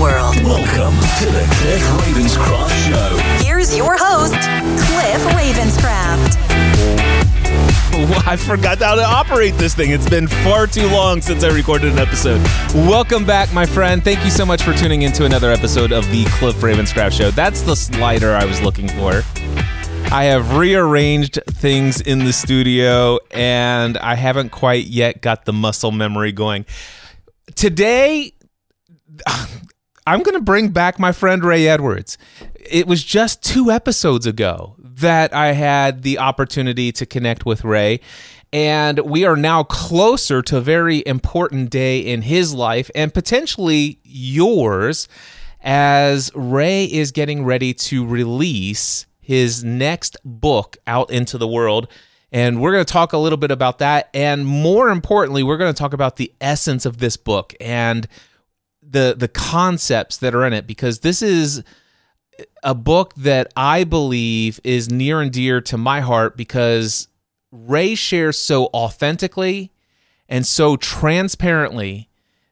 Welcome to the Cliff Ravenscraft Show. Here's your host, Cliff Ravenscraft. I forgot how to operate this thing. It's been far too long since I recorded an episode. Welcome back, my friend. Thank you so much for tuning into another episode of the Cliff Ravenscraft Show. That's the slider I was looking for. I have rearranged things in the studio and I haven't quite yet got the muscle memory going. Today, I'm going to bring back my friend Ray Edwards. It was just two episodes ago that I had the opportunity to connect with Ray. And we are now closer to a very important day in his life and potentially yours as Ray is getting ready to release his next book out into the world. And we're going to talk a little bit about that. And more importantly, we're going to talk about the essence of this book and the the concepts that are in it because this is a book that I believe is near and dear to my heart because Ray shares so authentically and so transparently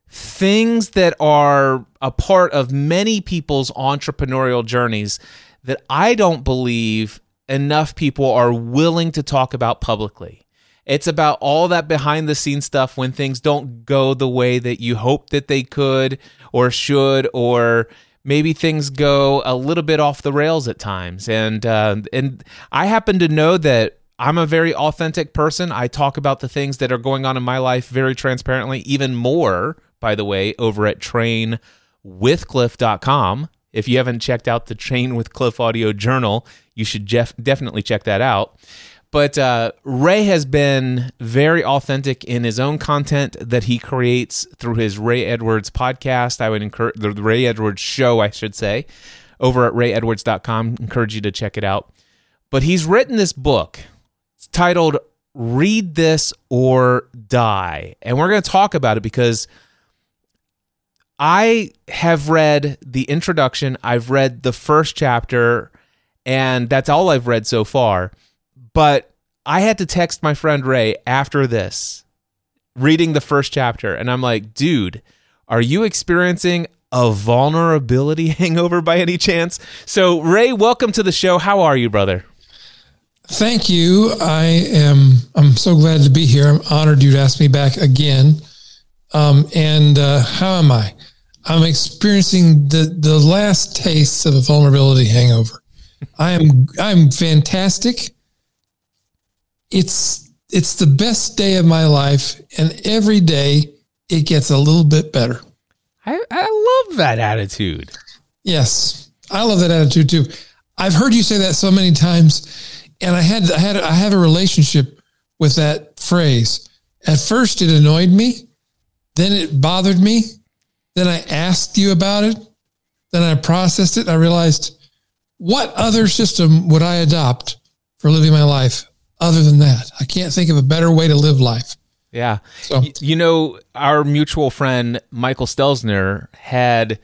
things that are a part of many people's entrepreneurial journeys that I don't believe enough people are willing to talk about publicly. It's about all that behind the scenes stuff when things don't go the way that you hope that they could or should, or maybe things go a little bit off the rails at times. And uh, and I happen to know that I'm a very authentic person. I talk about the things that are going on in my life very transparently, even more, by the way, over at trainwithcliff.com. If you haven't checked out the Train with Cliff audio journal, you should jef- definitely check that out. But uh, Ray has been very authentic in his own content that he creates through his Ray Edwards podcast. I would encourage the Ray Edwards show, I should say, over at rayedwards.com. Encourage you to check it out. But he's written this book. It's titled Read This or Die. And we're going to talk about it because I have read the introduction, I've read the first chapter, and that's all I've read so far. But I had to text my friend Ray after this, reading the first chapter, and I'm like, dude, are you experiencing a vulnerability hangover by any chance? So, Ray, welcome to the show. How are you, brother? Thank you. I am. I'm so glad to be here. I'm honored you'd ask me back again. Um, and uh, how am I? I'm experiencing the the last tastes of a vulnerability hangover. I am. I'm fantastic it's it's the best day of my life, and every day it gets a little bit better. I, I love that attitude. Yes, I love that attitude too. I've heard you say that so many times, and I had I had I have a relationship with that phrase. At first, it annoyed me, then it bothered me, then I asked you about it, then I processed it. And I realized, what other system would I adopt for living my life? Other than that. I can't think of a better way to live life. Yeah. So. You know, our mutual friend Michael Stelzner had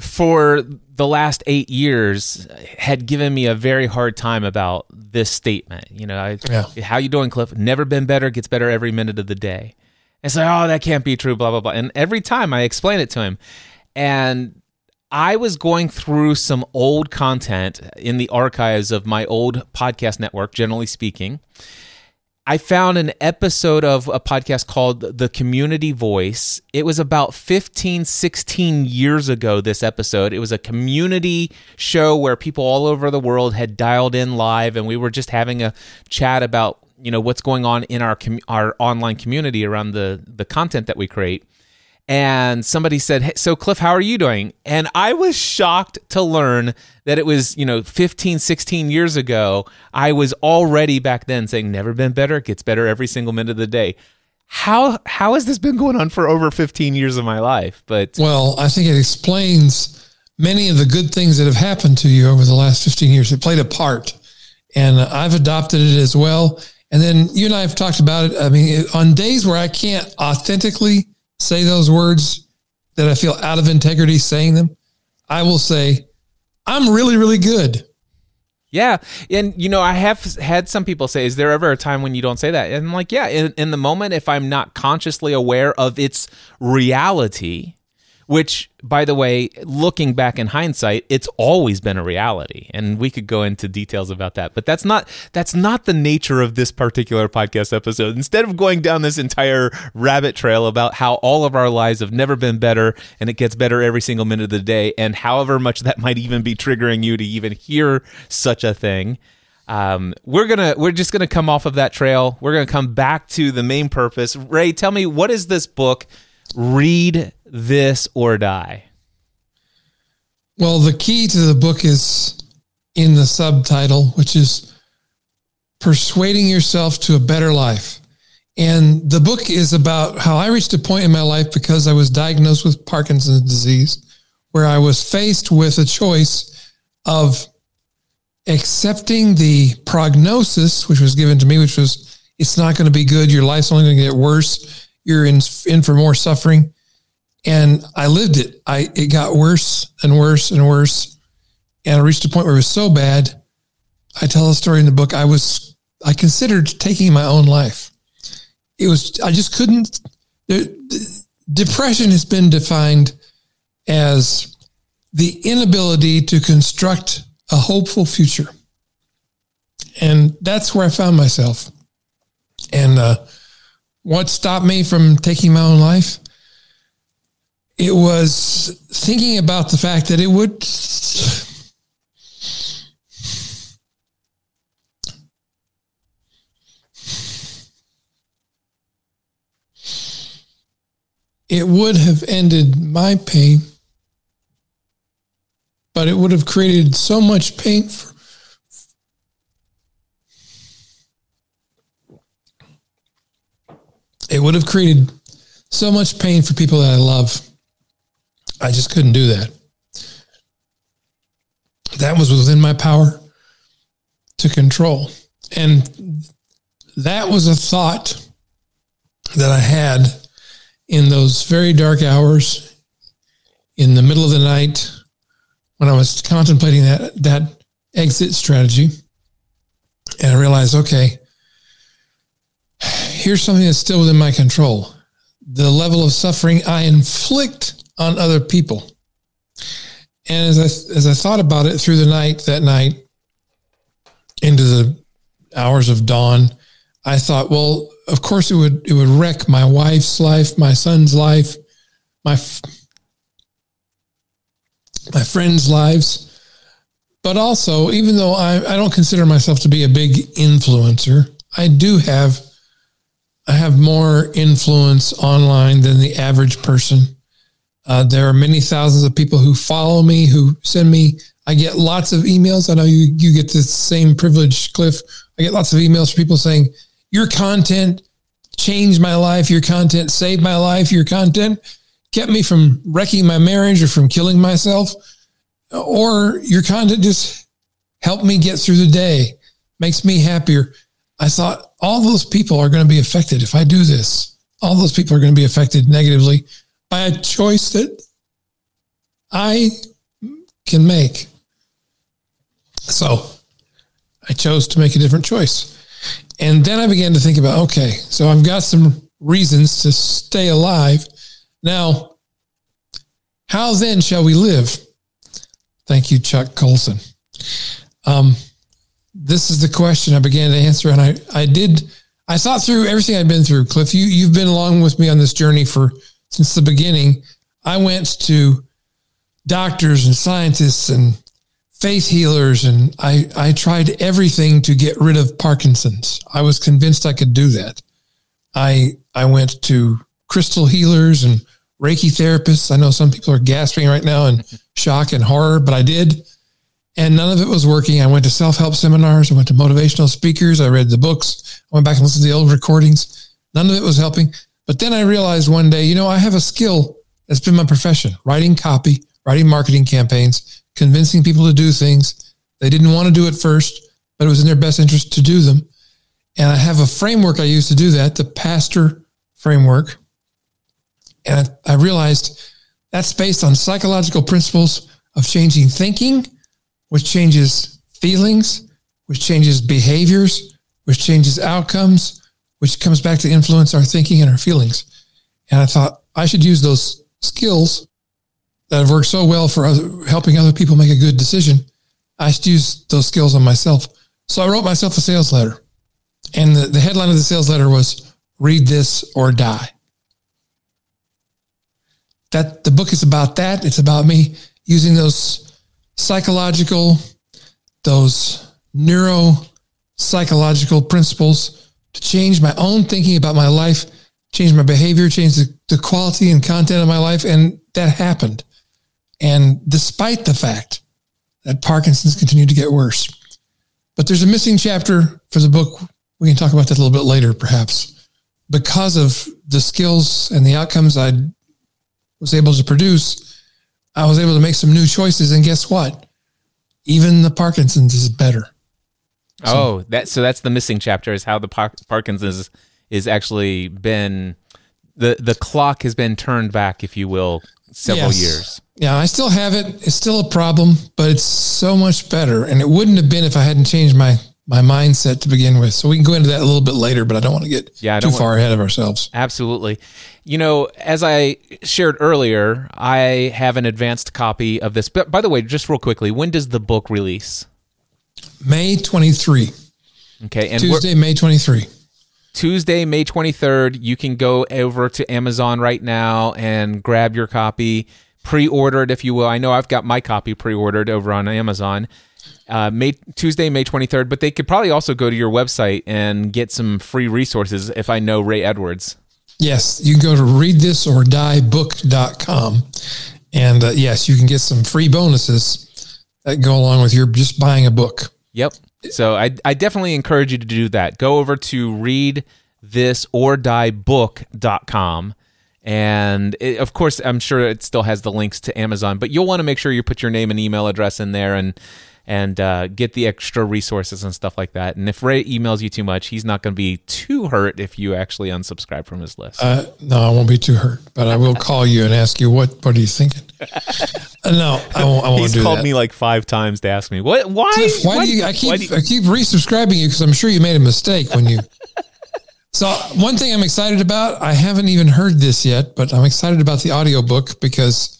for the last eight years had given me a very hard time about this statement. You know, I, yeah. how you doing, Cliff? Never been better. Gets better every minute of the day. It's like, oh, that can't be true. Blah blah blah. And every time I explain it to him, and I was going through some old content in the archives of my old podcast network, generally speaking. I found an episode of a podcast called The Community Voice. It was about 15, 16 years ago, this episode. It was a community show where people all over the world had dialed in live, and we were just having a chat about you know what's going on in our com- our online community around the the content that we create and somebody said, hey, "So Cliff, how are you doing?" And I was shocked to learn that it was, you know, 15, 16 years ago. I was already back then saying, "Never been better. It gets better every single minute of the day." how how has this been going on for over 15 years of my life? But Well, I think it explains many of the good things that have happened to you over the last 15 years. It played a part, and I've adopted it as well. And then you and I have talked about it. I mean, on days where I can't authentically say those words that I feel out of integrity saying them, I will say, I'm really, really good. Yeah, and you know, I have had some people say, "Is there ever a time when you don't say that?" And I'm like, yeah, in, in the moment, if I'm not consciously aware of its reality, which, by the way, looking back in hindsight, it's always been a reality, and we could go into details about that. But that's not that's not the nature of this particular podcast episode. Instead of going down this entire rabbit trail about how all of our lives have never been better, and it gets better every single minute of the day, and however much that might even be triggering you to even hear such a thing um, we're gonna we're just gonna come off of that trail we're gonna come back to the main purpose ray tell me what is this book read this or die Well, the key to the book is in the subtitle, which is persuading yourself to a better life. And the book is about how I reached a point in my life because I was diagnosed with Parkinson's disease, where I was faced with a choice of accepting the prognosis, which was given to me, which was it's not going to be good. Your life's only going to get worse. You're in, in for more suffering and I lived it. I it got worse and worse and worse, and I reached a point where it was so bad. I tell a story in the book. I was I considered taking my own life. It was I just couldn't. Depression has been defined as the inability to construct a hopeful future, and that's where I found myself. And uh, what stopped me from taking my own life? it was thinking about the fact that it would it would have ended my pain but it would have created so much pain for it would have created so much pain for people that I love. I just couldn't do that. That was within my power to control. And that was a thought that I had in those very dark hours in the middle of the night when I was contemplating that that exit strategy. And I realized, okay, here's something that's still within my control the level of suffering I inflict on other people. And as I as I thought about it through the night that night into the hours of dawn, I thought, well, of course it would it would wreck my wife's life, my son's life, my my friends' lives. But also, even though I, I don't consider myself to be a big influencer, I do have have more influence online than the average person. Uh, there are many thousands of people who follow me, who send me. I get lots of emails. I know you you get the same privilege, Cliff. I get lots of emails from people saying your content changed my life. Your content saved my life. Your content kept me from wrecking my marriage or from killing myself, or your content just helped me get through the day, makes me happier. I thought all those people are going to be affected if I do this. All those people are going to be affected negatively by a choice that I can make. So I chose to make a different choice. And then I began to think about okay, so I've got some reasons to stay alive. Now, how then shall we live? Thank you, Chuck Colson. Um, this is the question I began to answer, and I, I did. I thought through everything I'd been through. Cliff, you you've been along with me on this journey for since the beginning. I went to doctors and scientists and faith healers, and I I tried everything to get rid of Parkinson's. I was convinced I could do that. I I went to crystal healers and Reiki therapists. I know some people are gasping right now in shock and horror, but I did and none of it was working. I went to self help seminars. I went to motivational speakers. I read the books. I went back and listened to the old recordings. None of it was helping. But then I realized one day, you know, I have a skill that's been my profession writing copy, writing marketing campaigns, convincing people to do things. They didn't want to do it first, but it was in their best interest to do them. And I have a framework I use to do that, the pastor framework. And I realized that's based on psychological principles of changing thinking, which changes feelings, which changes behaviors, which changes outcomes, which comes back to influence our thinking and our feelings. And I thought I should use those skills that have worked so well for other, helping other people make a good decision. I should use those skills on myself. So I wrote myself a sales letter. And the, the headline of the sales letter was Read This or Die. That the book is about that. It's about me using those psychological, those neuro psychological principles to change my own thinking about my life, change my behavior, change the, the quality and content of my life. And that happened. And despite the fact that Parkinson's continued to get worse. But there's a missing chapter for the book. We can talk about that a little bit later, perhaps. Because of the skills and the outcomes I was able to produce, I was able to make some new choices. And guess what? Even the Parkinson's is better. So, oh, that so that's the missing chapter is how the Par- Parkinson's is actually been the the clock has been turned back, if you will, several yes. years. Yeah, I still have it. It's still a problem, but it's so much better. And it wouldn't have been if I hadn't changed my my mindset to begin with. So we can go into that a little bit later, but I don't want to get yeah, too far ahead of ourselves. Absolutely. You know, as I shared earlier, I have an advanced copy of this. But by the way, just real quickly, when does the book release? May 23. Okay. And Tuesday, May 23. Tuesday, May 23rd, you can go over to Amazon right now and grab your copy, pre order it if you will. I know I've got my copy pre ordered over on Amazon. Uh, May Tuesday, May 23rd, but they could probably also go to your website and get some free resources if I know Ray Edwards. Yes, you can go to readthisordiebook.com and uh, yes, you can get some free bonuses that go along with your just buying a book. Yep. So I, I definitely encourage you to do that. Go over to readthisordiebook.com. And it, of course, I'm sure it still has the links to Amazon, but you'll want to make sure you put your name and email address in there and and uh, get the extra resources and stuff like that. And if Ray emails you too much, he's not going to be too hurt if you actually unsubscribe from his list. Uh, no, I won't be too hurt, but I will call you and ask you what what are you thinking. No, I won't. I won't he's do called that. me like five times to ask me what why Cliff, why, why, do you? I keep you, I keep resubscribing you because I'm sure you made a mistake when you. so one thing I'm excited about, I haven't even heard this yet, but I'm excited about the audiobook because.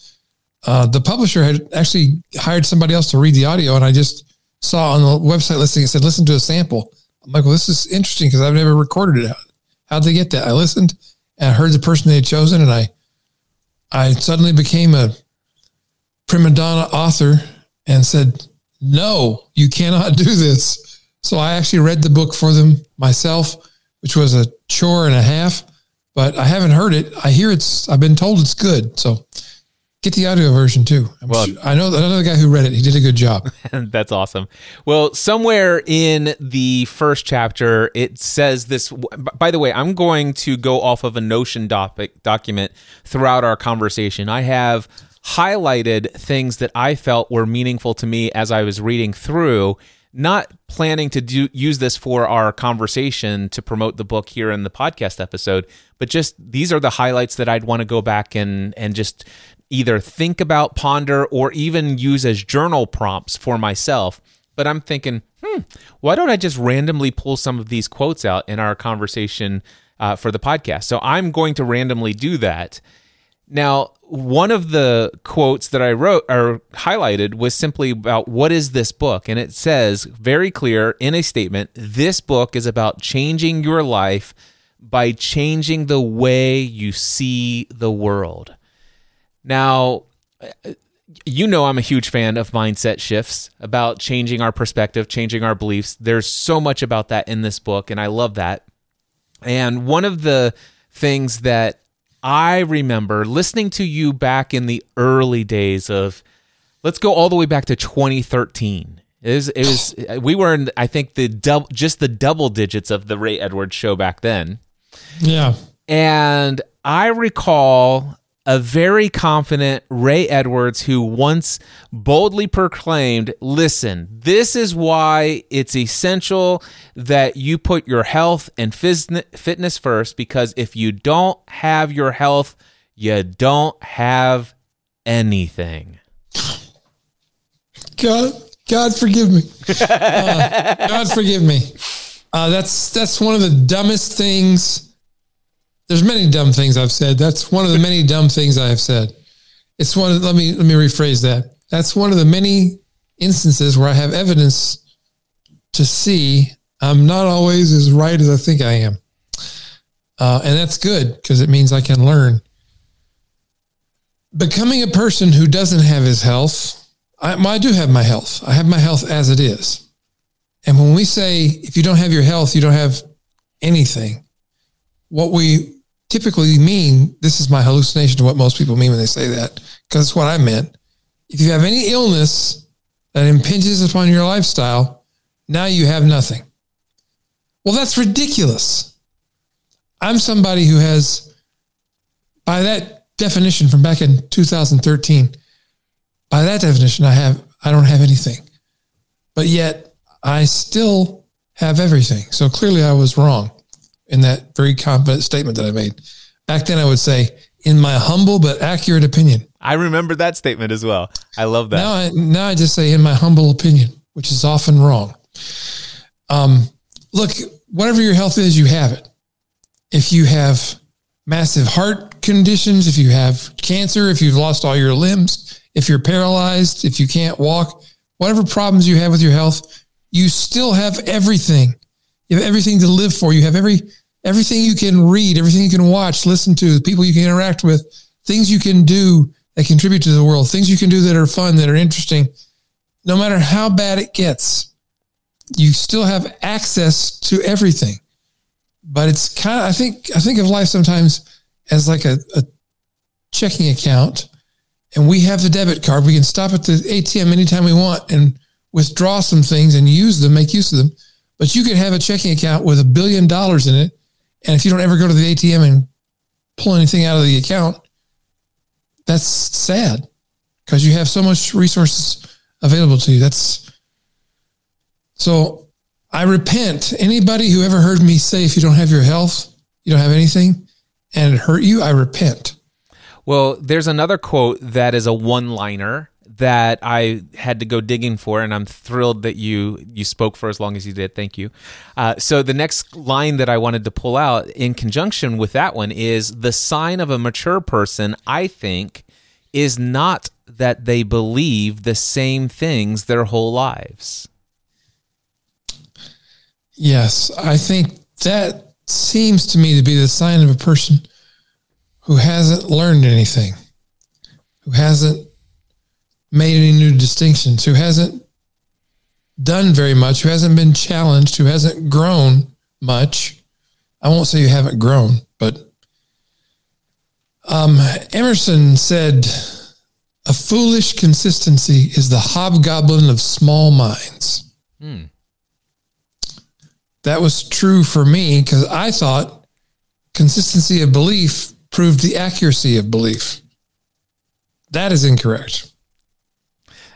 Uh, the publisher had actually hired somebody else to read the audio, and I just saw on the website listing, it said, listen to a sample. I'm like, well, this is interesting because I've never recorded it. How'd they get that? I listened and I heard the person they had chosen and I, I suddenly became a prima donna author and said, no, you cannot do this. So I actually read the book for them myself, which was a chore and a half, but I haven't heard it. I hear it's, I've been told it's good. So Get the audio version too. I'm well, sure, I know another guy who read it. He did a good job. That's awesome. Well, somewhere in the first chapter, it says this. By the way, I'm going to go off of a Notion doc, document throughout our conversation. I have highlighted things that I felt were meaningful to me as I was reading through not planning to do use this for our conversation to promote the book here in the podcast episode, but just these are the highlights that I'd want to go back and and just either think about, ponder, or even use as journal prompts for myself. But I'm thinking, hmm, why don't I just randomly pull some of these quotes out in our conversation uh, for the podcast? So I'm going to randomly do that. Now, one of the quotes that I wrote or highlighted was simply about what is this book? And it says very clear in a statement this book is about changing your life by changing the way you see the world. Now, you know, I'm a huge fan of mindset shifts, about changing our perspective, changing our beliefs. There's so much about that in this book, and I love that. And one of the things that I remember listening to you back in the early days of, let's go all the way back to 2013. It was, it was we were in, I think, the double, just the double digits of the Ray Edwards show back then. Yeah. And I recall a very confident Ray Edwards who once boldly proclaimed listen, this is why it's essential that you put your health and fitness first because if you don't have your health, you don't have anything. God, God forgive me. Uh, God forgive me. Uh, that's that's one of the dumbest things. There's many dumb things I've said. That's one of the many dumb things I have said. It's one. Of, let me let me rephrase that. That's one of the many instances where I have evidence to see I'm not always as right as I think I am, uh, and that's good because it means I can learn. Becoming a person who doesn't have his health I, I do have my health. I have my health as it is. And when we say if you don't have your health, you don't have anything, what we typically mean, this is my hallucination to what most people mean when they say that, because it's what I meant. If you have any illness that impinges upon your lifestyle, now you have nothing. Well, that's ridiculous. I'm somebody who has, by that definition from back in 2013, by that definition, I have I don't have anything, but yet I still have everything. So clearly, I was wrong in that very confident statement that I made. Back then, I would say, in my humble but accurate opinion. I remember that statement as well. I love that. Now I, now I just say, in my humble opinion, which is often wrong. Um, look, whatever your health is, you have it. If you have massive heart conditions, if you have cancer, if you've lost all your limbs, if you're paralyzed, if you can't walk, whatever problems you have with your health, you still have everything. You have everything to live for. You have every everything you can read, everything you can watch, listen to, people you can interact with, things you can do that contribute to the world, things you can do that are fun, that are interesting. No matter how bad it gets, you still have access to everything. But it's kind of I think I think of life sometimes as like a, a checking account and we have the debit card. We can stop at the ATM anytime we want and withdraw some things and use them, make use of them. But you could have a checking account with a billion dollars in it. And if you don't ever go to the ATM and pull anything out of the account, that's sad because you have so much resources available to you. That's so I repent. Anybody who ever heard me say, if you don't have your health, you don't have anything, and it hurt you, I repent. Well, there's another quote that is a one-liner that I had to go digging for, and I'm thrilled that you you spoke for as long as you did. Thank you. Uh, so the next line that I wanted to pull out in conjunction with that one is the sign of a mature person. I think is not that they believe the same things their whole lives. Yes, I think that seems to me to be the sign of a person who hasn't learned anything, who hasn't made any new distinctions, who hasn't done very much, who hasn't been challenged, who hasn't grown much. I won't say you haven't grown, but um, Emerson said, a foolish consistency is the hobgoblin of small minds. Hmm. That was true for me because I thought consistency of belief proved the accuracy of belief. That is incorrect.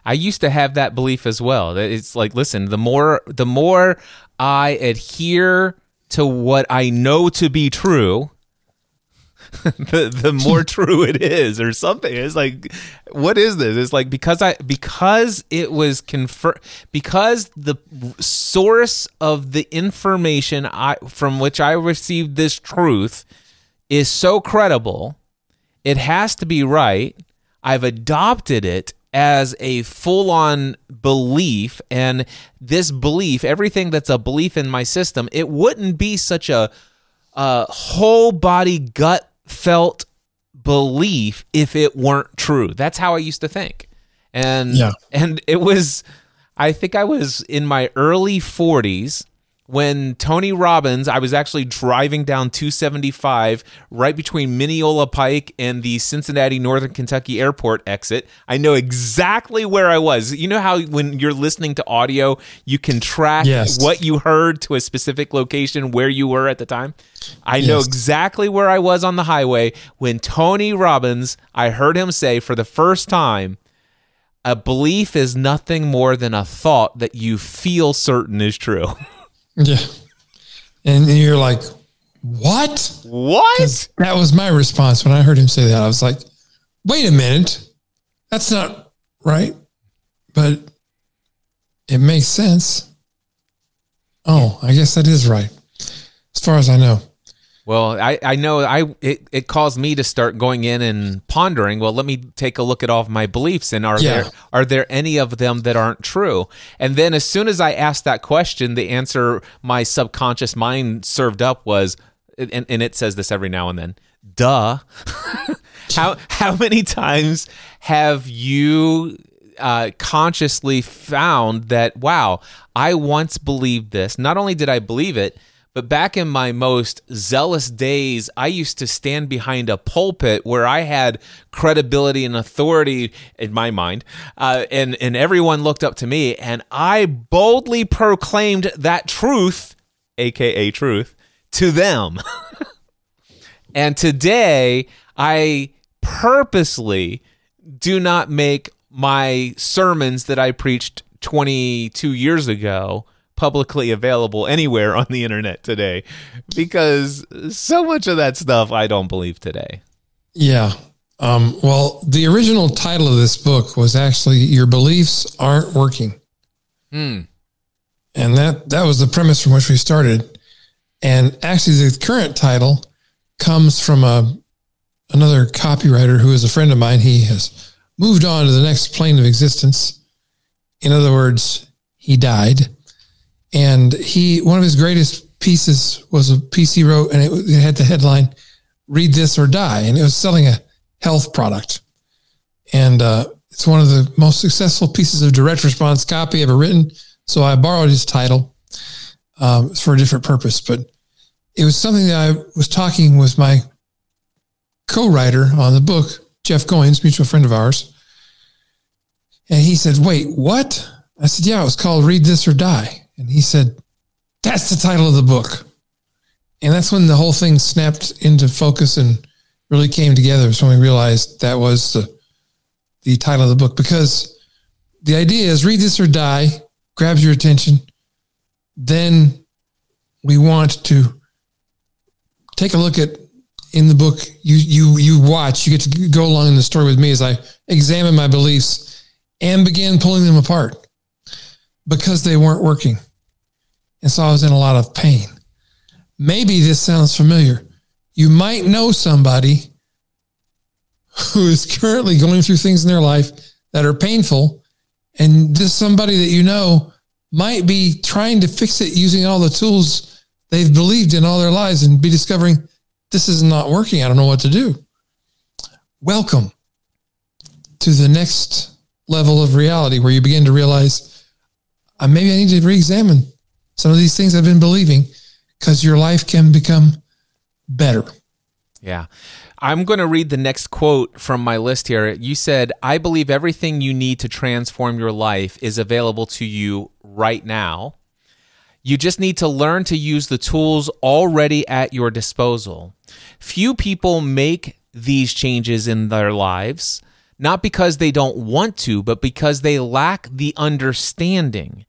I used to have that belief as well. It's like, listen, the more the more I adhere to what I know to be true, the the more true it is, or something. It's like, what is this? It's like because I because it was confirmed because the source of the information I from which I received this truth is so credible, it has to be right. I've adopted it as a full on belief. And this belief, everything that's a belief in my system, it wouldn't be such a, a whole body gut felt belief if it weren't true. That's how I used to think. And yeah. and it was I think I was in my early 40s when Tony Robbins, I was actually driving down 275 right between Mineola Pike and the Cincinnati Northern Kentucky Airport exit. I know exactly where I was. You know how when you're listening to audio, you can track Yes. what you heard to a specific location where you were at the time? I know exactly where I was on the highway when Tony Robbins, I heard him say for the first time, a belief is nothing more than a thought that you feel certain is true. Yeah. And you're like, what? what? That was my response when I heard him say that. I was like, wait a minute. That's not right. But it makes sense. Oh, I guess that is right. As far as I know. Well, I, I know I it, it caused me to start going in and pondering, well, let me take a look at all of my beliefs and are Yeah. there are there any of them that aren't true? And then as soon as I asked that question, the answer my subconscious mind served up was and, and it says this every now and then, duh. how how many times have you uh, consciously found that wow i once believed this not only did i believe it but back in my most zealous days i used to stand behind a pulpit where i had credibility and authority in my mind uh, and and everyone looked up to me and i boldly proclaimed that truth aka truth to them. And today, I purposely do not make my sermons that I preached 22 years ago publicly available anywhere on the internet today because so much of that stuff I don't believe today. Yeah. Um, well, the original title of this book was actually "Your Beliefs Aren't Working," and that that was the premise from which we started. And actually, the current title comes from a another copywriter who is a friend of mine. He has moved on to the next plane of existence. In other words, he died, and he one of his greatest pieces was a piece he wrote, and it, it had the headline read this or die and it was selling a health product. And uh, it's one of the most successful pieces of direct response copy ever written. So i borrowed his title um, for a different purpose. But it was something that i was talking with my co-writer on the book jeff goins mutual friend of ours. And he said wait what? I said yeah it was called read this or die and he said that's the title of the book and that's when the whole thing snapped into focus and really came together. Was when we realized that was the the title of the book because the idea is read this or die grabs your attention. Then we want to take a look at in the book. You you you watch. You get to go along in the story with me as I examine my beliefs and begin pulling them apart because they weren't working, and so I was in a lot of pain maybe this sounds familiar. You might know somebody who is currently going through things in their life that are painful, and this somebody that you know might be trying to fix it using all the tools they've believed in all their lives and be discovering this is not working. I don't know what to do. Welcome to the next level of reality where you begin to realize uh, maybe I need to re examine some of these things I've been believing because your life can become better. Yeah. I'm going to read the next quote from my list here. You said, I believe everything you need to transform your life is available to you right now. You just need to learn to use the tools already at your disposal. Few people make these changes in their lives, not because they don't want to, but because they lack the understanding.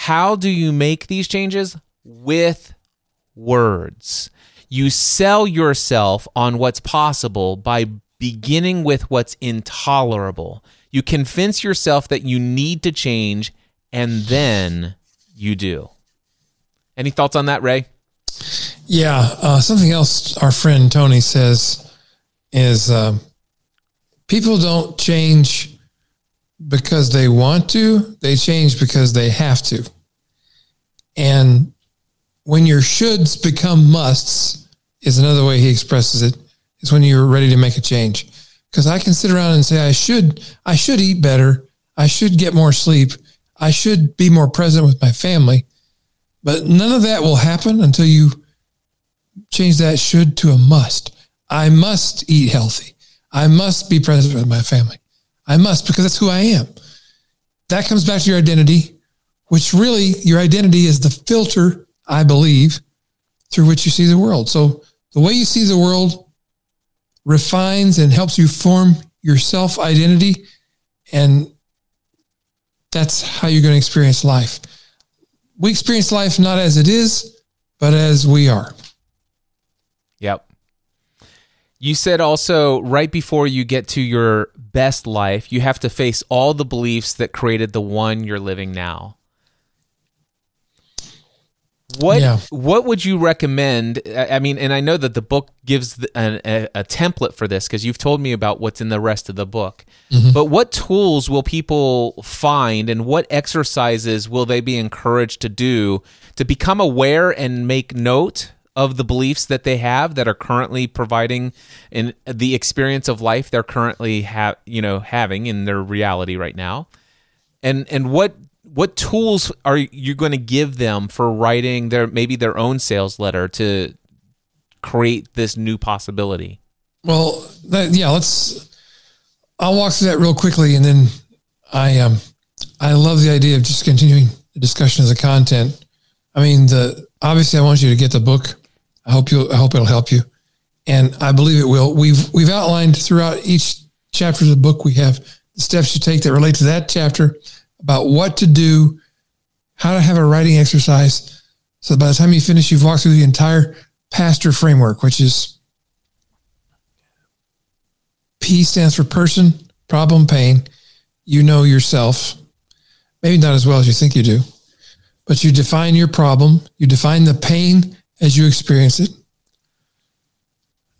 How do you make these changes? With words. You sell yourself on what's possible by beginning with what's intolerable. You convince yourself that you need to change, and then you do. Any thoughts on that, Ray? Yeah. Uh, something else our friend Tony says is uh, people don't change because they want to, they change because they have to. And when your shoulds become musts, is another way he expresses it, is when you're ready to make a change. Because I can sit around and say, I should, I should eat better. I should get more sleep. I should be more present with my family. But none of that will happen until you change that should to a must. I must eat healthy. I must be present with my family. I must because that's who I am. That comes back to your identity, which really your identity is the filter, I believe, through which you see the world. So the way you see the world refines and helps you form your self identity. And that's how you're going to experience life. We experience life not as it is, but as we are. Yep. You said also right before you get to your best life, you have to face all the beliefs that created the one you're living now. What Yeah. what would you recommend? I mean, and I know that the book gives an, a, a template for this because you've told me about what's in the rest of the book. Mm-hmm. But what tools will people find, and what exercises will they be encouraged to do to become aware and make note of the beliefs that they have that are currently providing in the experience of life they're currently have you know having in their reality right now? and and what what tools are you going to give them for writing their maybe their own sales letter to create this new possibility Well, that, yeah, let's. I'll walk through that real quickly, and then I um, I love the idea of just continuing the discussion of the content. I mean, the obviously, I want you to get the book. I hope you. I hope it'll help you, and I believe it will. We've we've outlined throughout each chapter of the book. We have the steps you take that relate to that chapter about what to do, how to have a writing exercise. So by the time you finish, you've walked through the entire pastor framework, which is P stands for person, problem, pain. You know yourself, maybe not as well as you think you do, but you define your problem, you define the pain as you experience it.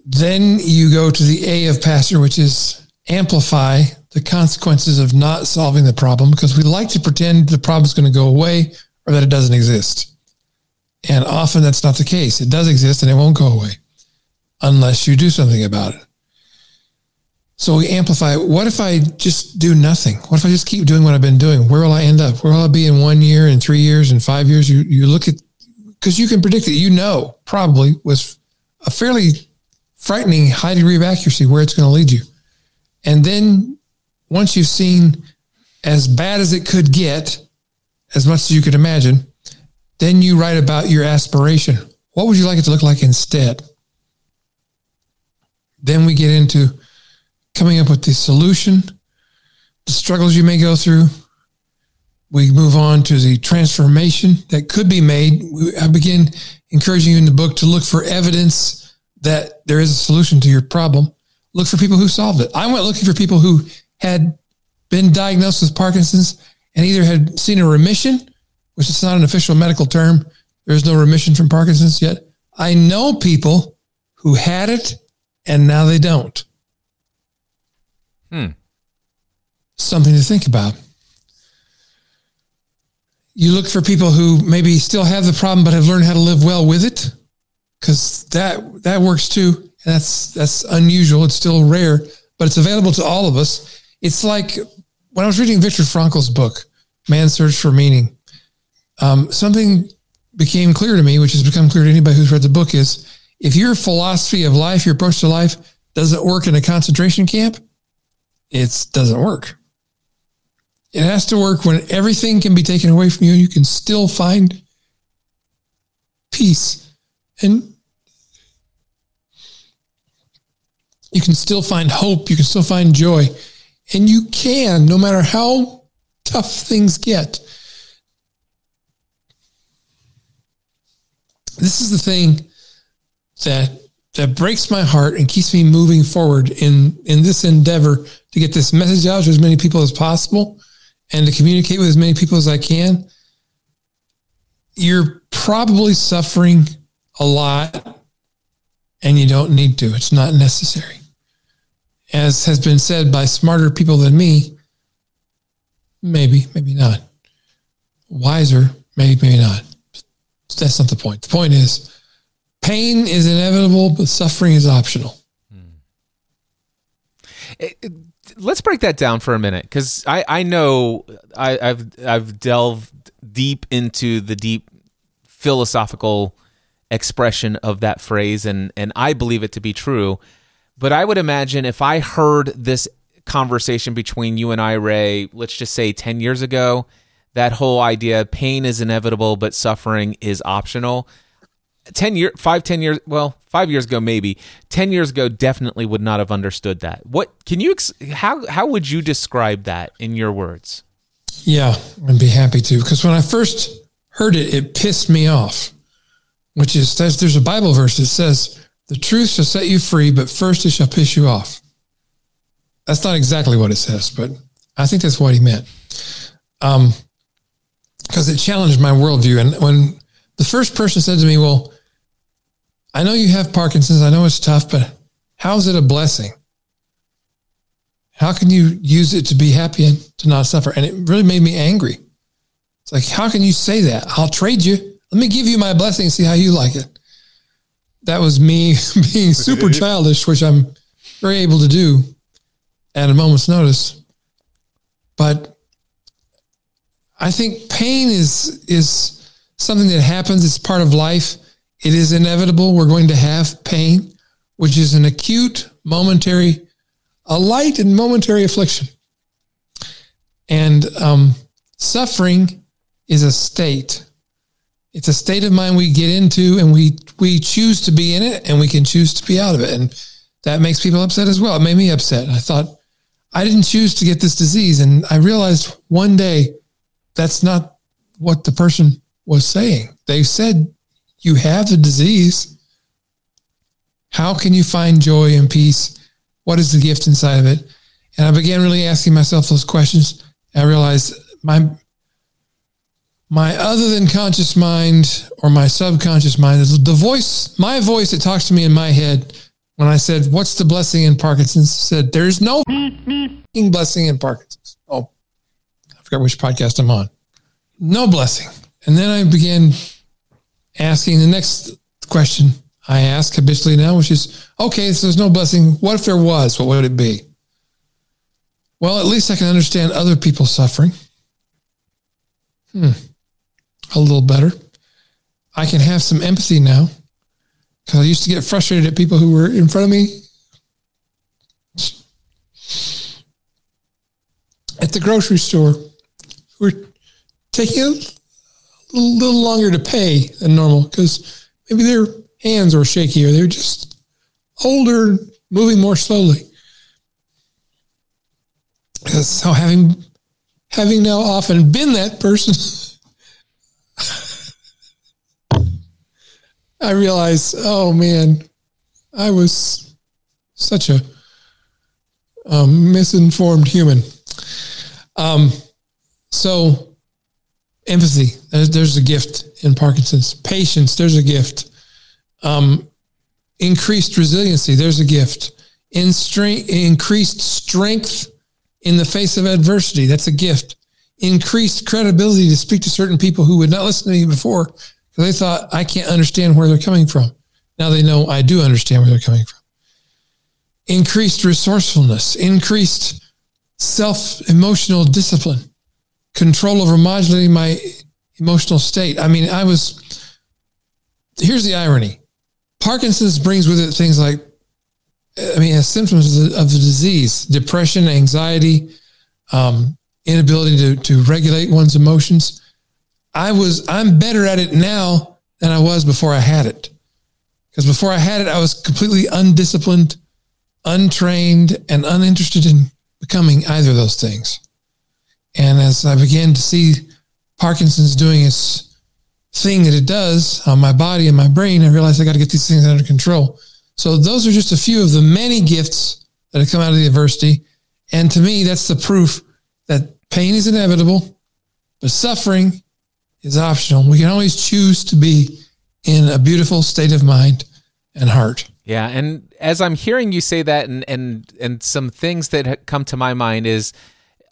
Then you go to the A of pastor, which is amplify the consequences of not solving the problem because we like to pretend the problem is going to go away or that it doesn't exist. And often that's not the case. It does exist and it won't go away unless you do something about it. So we amplify. What if I just do nothing? What if I just keep doing what I've been doing? Where will I end up? Where will I be in one year, in three years, in five years? You you look at because you can predict it. You know probably with a fairly frightening high degree of accuracy where it's going to lead you. And then once you've seen as bad as it could get, as much as you could imagine, then you write about your aspiration. What would you like it to look like instead? Then we get into coming up with the solution, the struggles you may go through. We move on to the transformation that could be made. I begin encouraging you in the book to look for evidence that there is a solution to your problem. Look for people who solved it. I went looking for people who had been diagnosed with Parkinson's and either had seen a remission, which is not an official medical term. There's no remission from Parkinson's yet. I know people who had it and now they don't. Hmm. Something to think about. You look for people who maybe still have the problem but have learned how to live well with it, because that that works too. And that's that's unusual. It's still rare, but it's available to all of us. It's like when I was reading Viktor Frankl's book, Man's Search for Meaning. Um, something became clear to me, which has become clear to anybody who's read the book, is if your philosophy of life, your approach to life, doesn't work in a concentration camp, it doesn't work. It has to work when everything can be taken away from you and you can still find peace. And you can still find hope, you can still find joy, and you can, no matter how tough things get. This is the thing that that breaks my heart and keeps me moving forward in in this endeavor to get this message out to as many people as possible and to communicate with as many people as I can. You're probably suffering a lot and you don't need to. It's not necessary. As has been said by smarter people than me, maybe, maybe not. Wiser, maybe, maybe not. That's not the point. The point is pain is inevitable, but suffering is optional. Eh, eh, let's break that down for a minute because I, I know I, I've I've delved deep into the deep philosophical expression of that phrase, and and I believe it to be true. But I would imagine if I heard this conversation between you and I, Ray, let's just say ten years ago, that whole idea pain is inevitable, but suffering is optional. 10 year 5 10 years well 5 years ago maybe 10 years ago definitely would not have understood that what can you how how would you describe that in your words Yeah, I'd be happy to. Because when I first heard it, it pissed me off. Which is there's a Bible verse that says, "The truth shall set you free, but first it shall piss you off." That's not exactly what it says, but I think that's what he meant. Um, because it challenged my worldview. And when the first person said to me, "Well, I know you have Parkinson's. I know it's tough, but how is it a blessing?" How can you use it to be happy and to not suffer? And it really made me angry. It's like, how can you say that? I'll trade you. Let me give you my blessing and see how you like it. That was me being super childish, which I'm very able to do at a moment's notice. But I think pain is is something that happens. It's part of life. It is inevitable. We're going to have pain, which is an acute, momentary a light and momentary affliction. And um, suffering is a state. It's a state of mind we get into, and we we choose to be in it, and we can choose to be out of it, and that makes people upset as well. It made me upset. I thought I didn't choose to get this disease, and I realized one day that's not what the person was saying. They said you have the disease. How can you find joy and peace? What is the gift inside of it? And I began really asking myself those questions. I realized my my other than conscious mind or my subconscious mind is the voice, my voice that talks to me in my head when I said, What's the blessing in Parkinson's? said, There's no blessing in Parkinson's. Oh, I forgot which podcast I'm on. No blessing. And then I began asking the next question I ask habitually now, which is, okay, so there's no blessing. What if there was? What would it be? Well, at least I can understand other people's suffering. Hmm. A little better. I can have some empathy now because I used to get frustrated at people who were in front of me at the grocery store who were taking a little, little longer to pay than normal because maybe their hands were shaky or they're just older, moving more slowly. So having having now often been that person, I realize, oh man, I was such a um, misinformed human. Um, so empathy, there's, there's a gift in Parkinson's. Patience, there's a gift. Um, increased resiliency, there's a gift. In strength, increased strength in the face of adversity, that's a gift. Increased credibility to speak to certain people who would not listen to me before because they thought I can't understand where they're coming from. Now they know I do understand where they're coming from. Increased resourcefulness, increased self emotional discipline, control over modulating my emotional state. I mean, I was, here's the irony Parkinson's brings with it things like, I mean, symptoms of the, of the disease, depression, anxiety, um, inability to, to regulate one's emotions. I was, I'm better at it now than I was before I had it. Because before I had it, I was completely undisciplined, untrained, and uninterested in becoming either of those things. And as I began to see Parkinson's doing its thing that it does on my body and my brain, I realized I got to get these things under control. So those are just a few of the many gifts that have come out of the adversity. And to me, that's the proof that pain is inevitable, but suffering is optional. We can always choose to be in a beautiful state of mind and heart. Yeah, and as I'm hearing you say that, and and and some things that come to my mind is,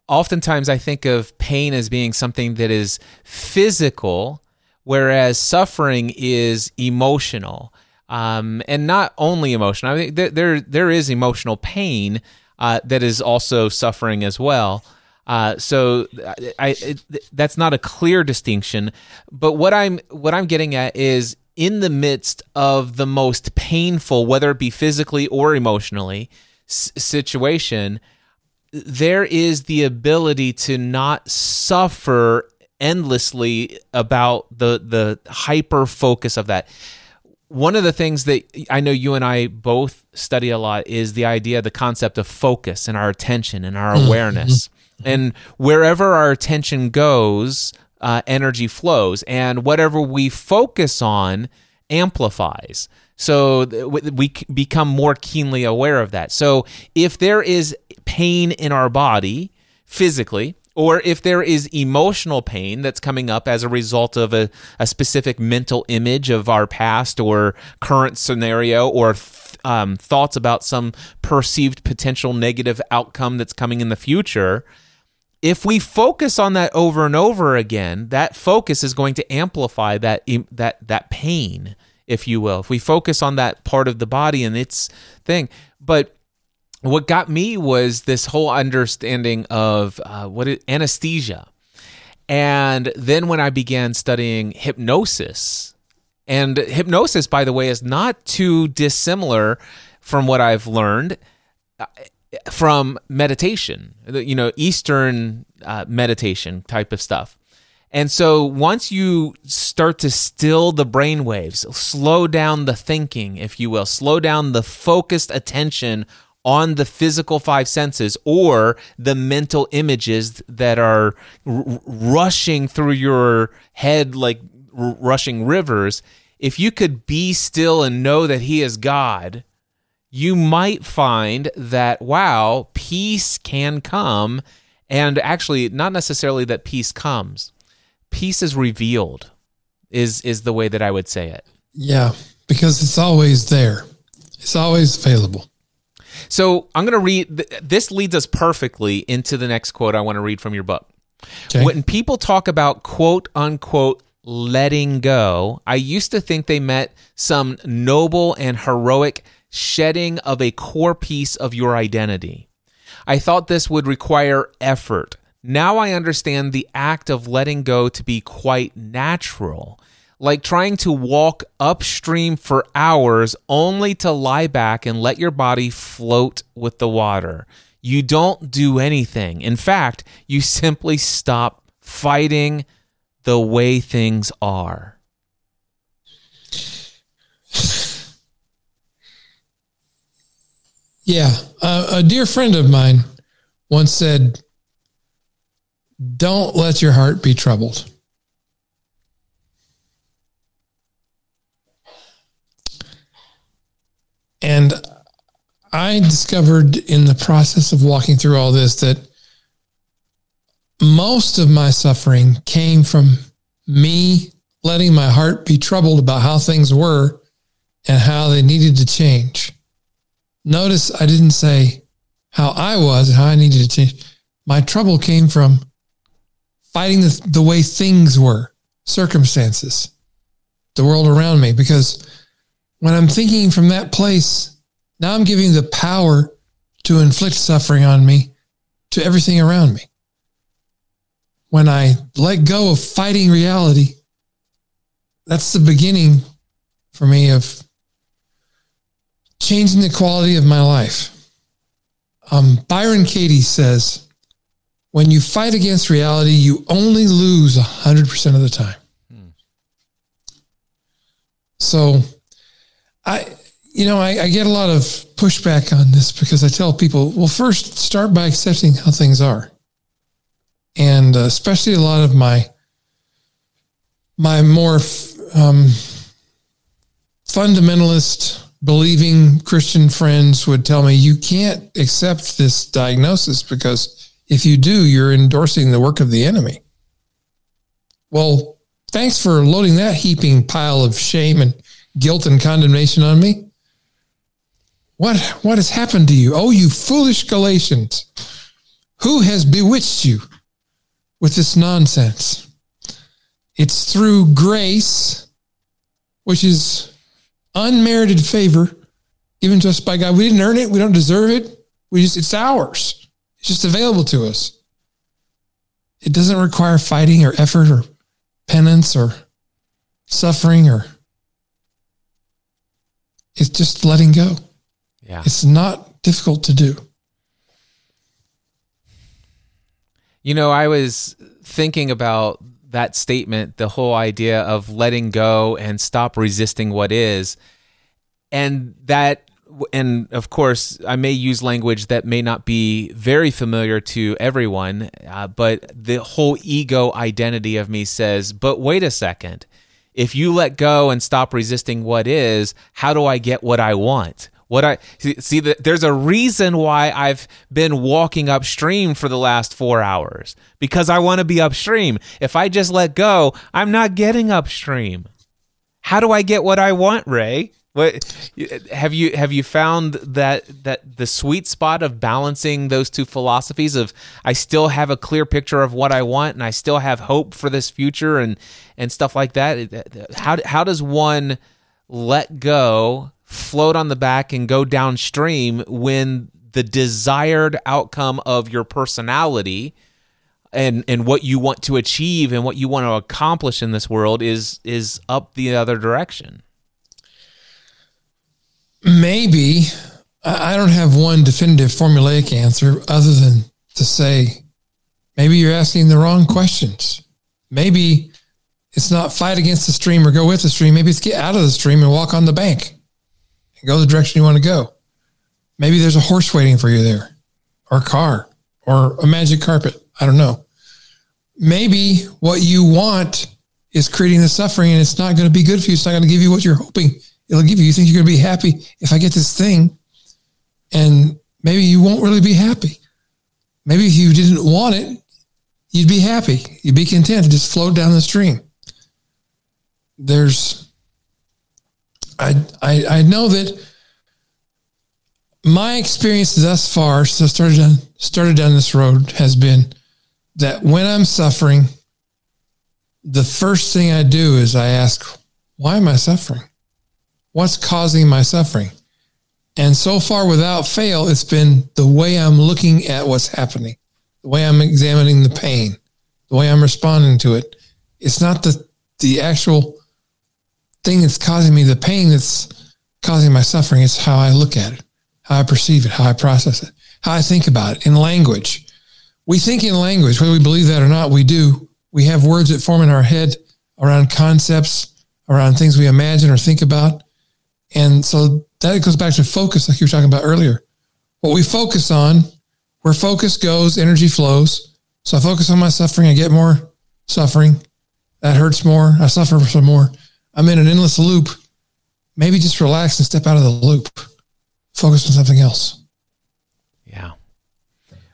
oftentimes I think of pain as being something that is physical, whereas suffering is emotional, um, and not only emotional. I mean, there there, is emotional pain uh, that is also suffering as well. Uh, so I, it, that's not a clear distinction, but what I'm what I'm getting at is in the midst of the most painful, whether it be physically or emotionally, s- situation, there is the ability to not suffer endlessly about the the hyper focus of that one of the things that I know you and I both study a lot is the idea, the concept of focus and our attention and our mm-hmm. awareness. Mm-hmm. Mm-hmm. and wherever our attention goes, uh, energy flows. And whatever we focus on amplifies. So th- we c- become more keenly aware of that. So if there is pain in our body physically, or if there is emotional pain that's coming up as a result of a, a specific mental image of our past or current scenario or th- um, thoughts about some perceived potential negative outcome that's coming in the future, if we focus on that over and over again, that focus is going to amplify that that that pain, if you will. If we focus on that part of the body and its thing, but what got me was this whole understanding of uh, what anesthesia. And then when I began studying hypnosis, and hypnosis, by the way, is not too dissimilar from what I've learned uh, from meditation, you know, Eastern uh, meditation type of stuff. And so once you start to still the brain waves, slow down the thinking, if you will, slow down the focused attention on the physical five senses or the mental images that are r- rushing through your head like r- rushing rivers, if you could be still and know that He is God, you might find that, wow, peace can come. And actually, not necessarily that peace comes, peace is revealed, is, is the way that I would say it. Yeah, because it's always there, it's always available. So I'm going to read. This leads us perfectly into the next quote I want to read from your book. Okay. When people talk about quote unquote letting go, I used to think they meant some noble and heroic shedding of a core piece of your identity. I thought this would require effort. Now I understand the act of letting go to be quite natural like trying to walk upstream for hours only to lie back and let your body float with the water. You don't do anything. In fact, you simply stop fighting the way things are. Yeah. A dear friend of mine once said, Don't let your heart be troubled. And I discovered in the process of walking through all this that most of my suffering came from me letting my heart be troubled about how things were and how they needed to change. Notice I didn't say how I was and how I needed to change. My trouble came from fighting the, the way things were, circumstances, the world around me, because when I'm thinking from that place, now I'm giving the power to inflict suffering on me to everything around me. When I let go of fighting reality, that's the beginning for me of changing the quality of my life. Um, Byron Katie says, when you fight against reality, you only lose 100% of the time. Hmm. So I, you know, I, I, get a lot of pushback on this because I tell people, well, first start by accepting how things are, and uh, especially a lot of my my more um, fundamentalist believing Christian friends would tell me you can't accept this diagnosis because if you do, you're endorsing the work of the enemy. Well, thanks for loading that heaping pile of shame and guilt and condemnation on me? What, what has happened to you? Oh, you foolish Galatians. Who has bewitched you with this nonsense? It's through grace, which is unmerited favor given to us by God. We didn't earn it. We don't deserve it. We just, it's ours. It's just available to us. it doesn't require fighting or effort or penance or suffering or it's just letting go. Yeah. It's not difficult to do. You know, I was thinking about that statement, the whole idea of letting go and stop resisting what is. And that, and of course, I may use language that may not be very familiar to everyone, uh, but the whole ego identity of me says, but wait a second. If you let go and stop resisting what is, how do I get what I want? What I see, that there's a reason why I've been walking upstream for the last four hours because I want to be upstream. If I just let go, I'm not getting upstream. How do I get what I want, Ray? What have you have you found that that the sweet spot of balancing those two philosophies of I still have a clear picture of what I want and I still have hope for this future and and stuff like that? How how does one let go float on the back and go downstream when the desired outcome of your personality and and what you want to achieve and what you want to accomplish in this world is is up the other direction maybe i don't have one definitive formulaic answer other than to say maybe you're asking the wrong questions maybe it's not fight against the stream or go with the stream maybe it's get out of the stream and walk on the bank and go the direction you want to go. Maybe there's a horse waiting for you there, or a car, or a magic carpet. I don't know. Maybe what you want is creating the suffering and it's not going to be good for you. It's not going to give you what you're hoping it'll give you. You think you're going to be happy if I get this thing. And maybe you won't really be happy. Maybe if you didn't want it, you'd be happy. You'd be content to just float down the stream. There's I, I, I know that my experience thus far, so started down, started down this road, has been that when I'm suffering, the first thing I do is I ask, why am I suffering? What's causing my suffering? And so far, without fail, it's been the way I'm looking at what's happening, the way I'm examining the pain, the way I'm responding to it. It's not the the actual thing that's causing me the pain that's causing my suffering. It's how I look at it, how I perceive it, how I process it, how I think about it in language. We think in language, whether we believe that or not, we do. We have words that form in our head around concepts, around things we imagine or think about. And so that goes back to focus, like you were talking about earlier. What we focus on, where focus goes, energy flows. So I focus on my suffering, I get more suffering. That hurts more. I suffer some more. I'm in an endless loop. Maybe just relax and step out of the loop. Focus on something else. Yeah.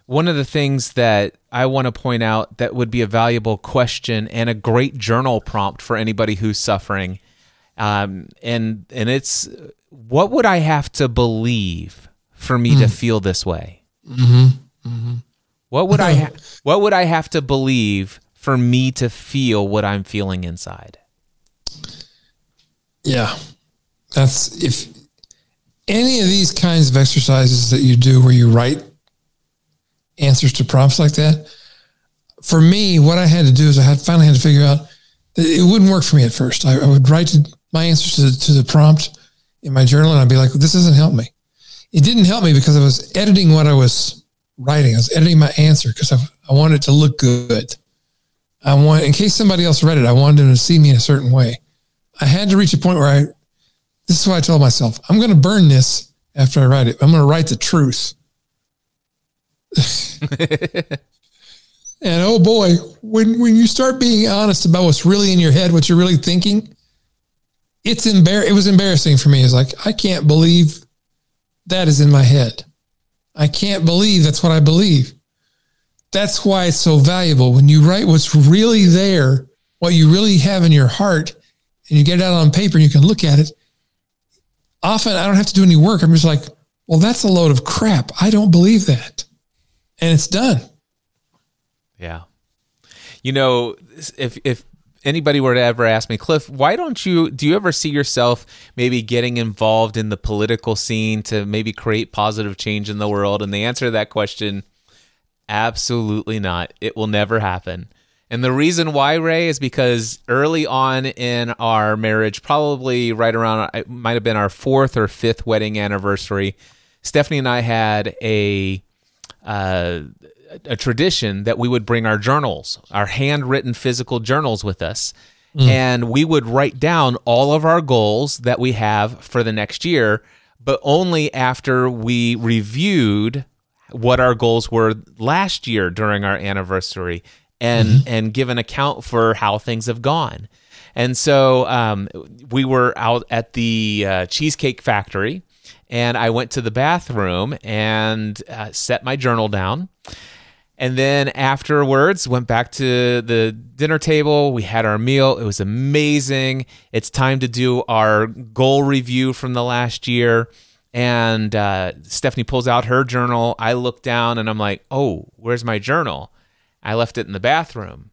One of the things that I want to point out that would be a valuable question and a great journal prompt for anybody who's suffering, um, and and it's what would I have to believe for me mm. to feel this way? Mm-hmm. Mm-hmm. What would I ha- What would I have to believe for me to feel what I'm feeling inside? Yeah. That's if any of these kinds of exercises that you do where you write answers to prompts like that, for me, what I had to do is I had finally had to figure out it wouldn't work for me at first. I, I would write my answers to the, to the prompt in my journal and I'd be like, this doesn't help me. It didn't help me because I was editing what I was writing. I was editing my answer because I, I wanted it to look good. I want, in case somebody else read it, I wanted them to see me in a certain way. I had to reach a point where I, this is why I told myself, I'm going to burn this after I write it. I'm going to write the truth. and oh boy, when, when you start being honest about what's really in your head, what you're really thinking, it's embar- it was embarrassing for me. It's like, I can't believe that is in my head. I can't believe that's what I believe. That's why it's so valuable. When you write what's really there, what you really have in your heart, and you get it out on paper and you can look at it, often I don't have to do any work. I'm just like, well, that's a load of crap. I don't believe that. And it's done. Yeah. You know, if if anybody were to ever ask me, Cliff, why don't you do you ever see yourself maybe getting involved in the political scene to maybe create positive change in the world? And the answer to that question Absolutely not. It will never happen. And the reason why, Ray, is because early on in our marriage, probably right around, it might have been our fourth or fifth wedding anniversary, Stephanie and I had a uh, a tradition that we would bring our journals, our handwritten physical journals with us. And we would write down all of our goals that we have for the next year, but only after we reviewed what our goals were last year during our anniversary and and give an account for how things have gone. And so um, we were out at the uh, Cheesecake Factory, and I went to the bathroom and uh, set my journal down. And then afterwards, went back to the dinner table. We had our meal. It was amazing. It's time to do our goal review from the last year. And uh, Stephanie pulls out her journal. I look down and I'm like, oh, where's my journal? I left it in the bathroom.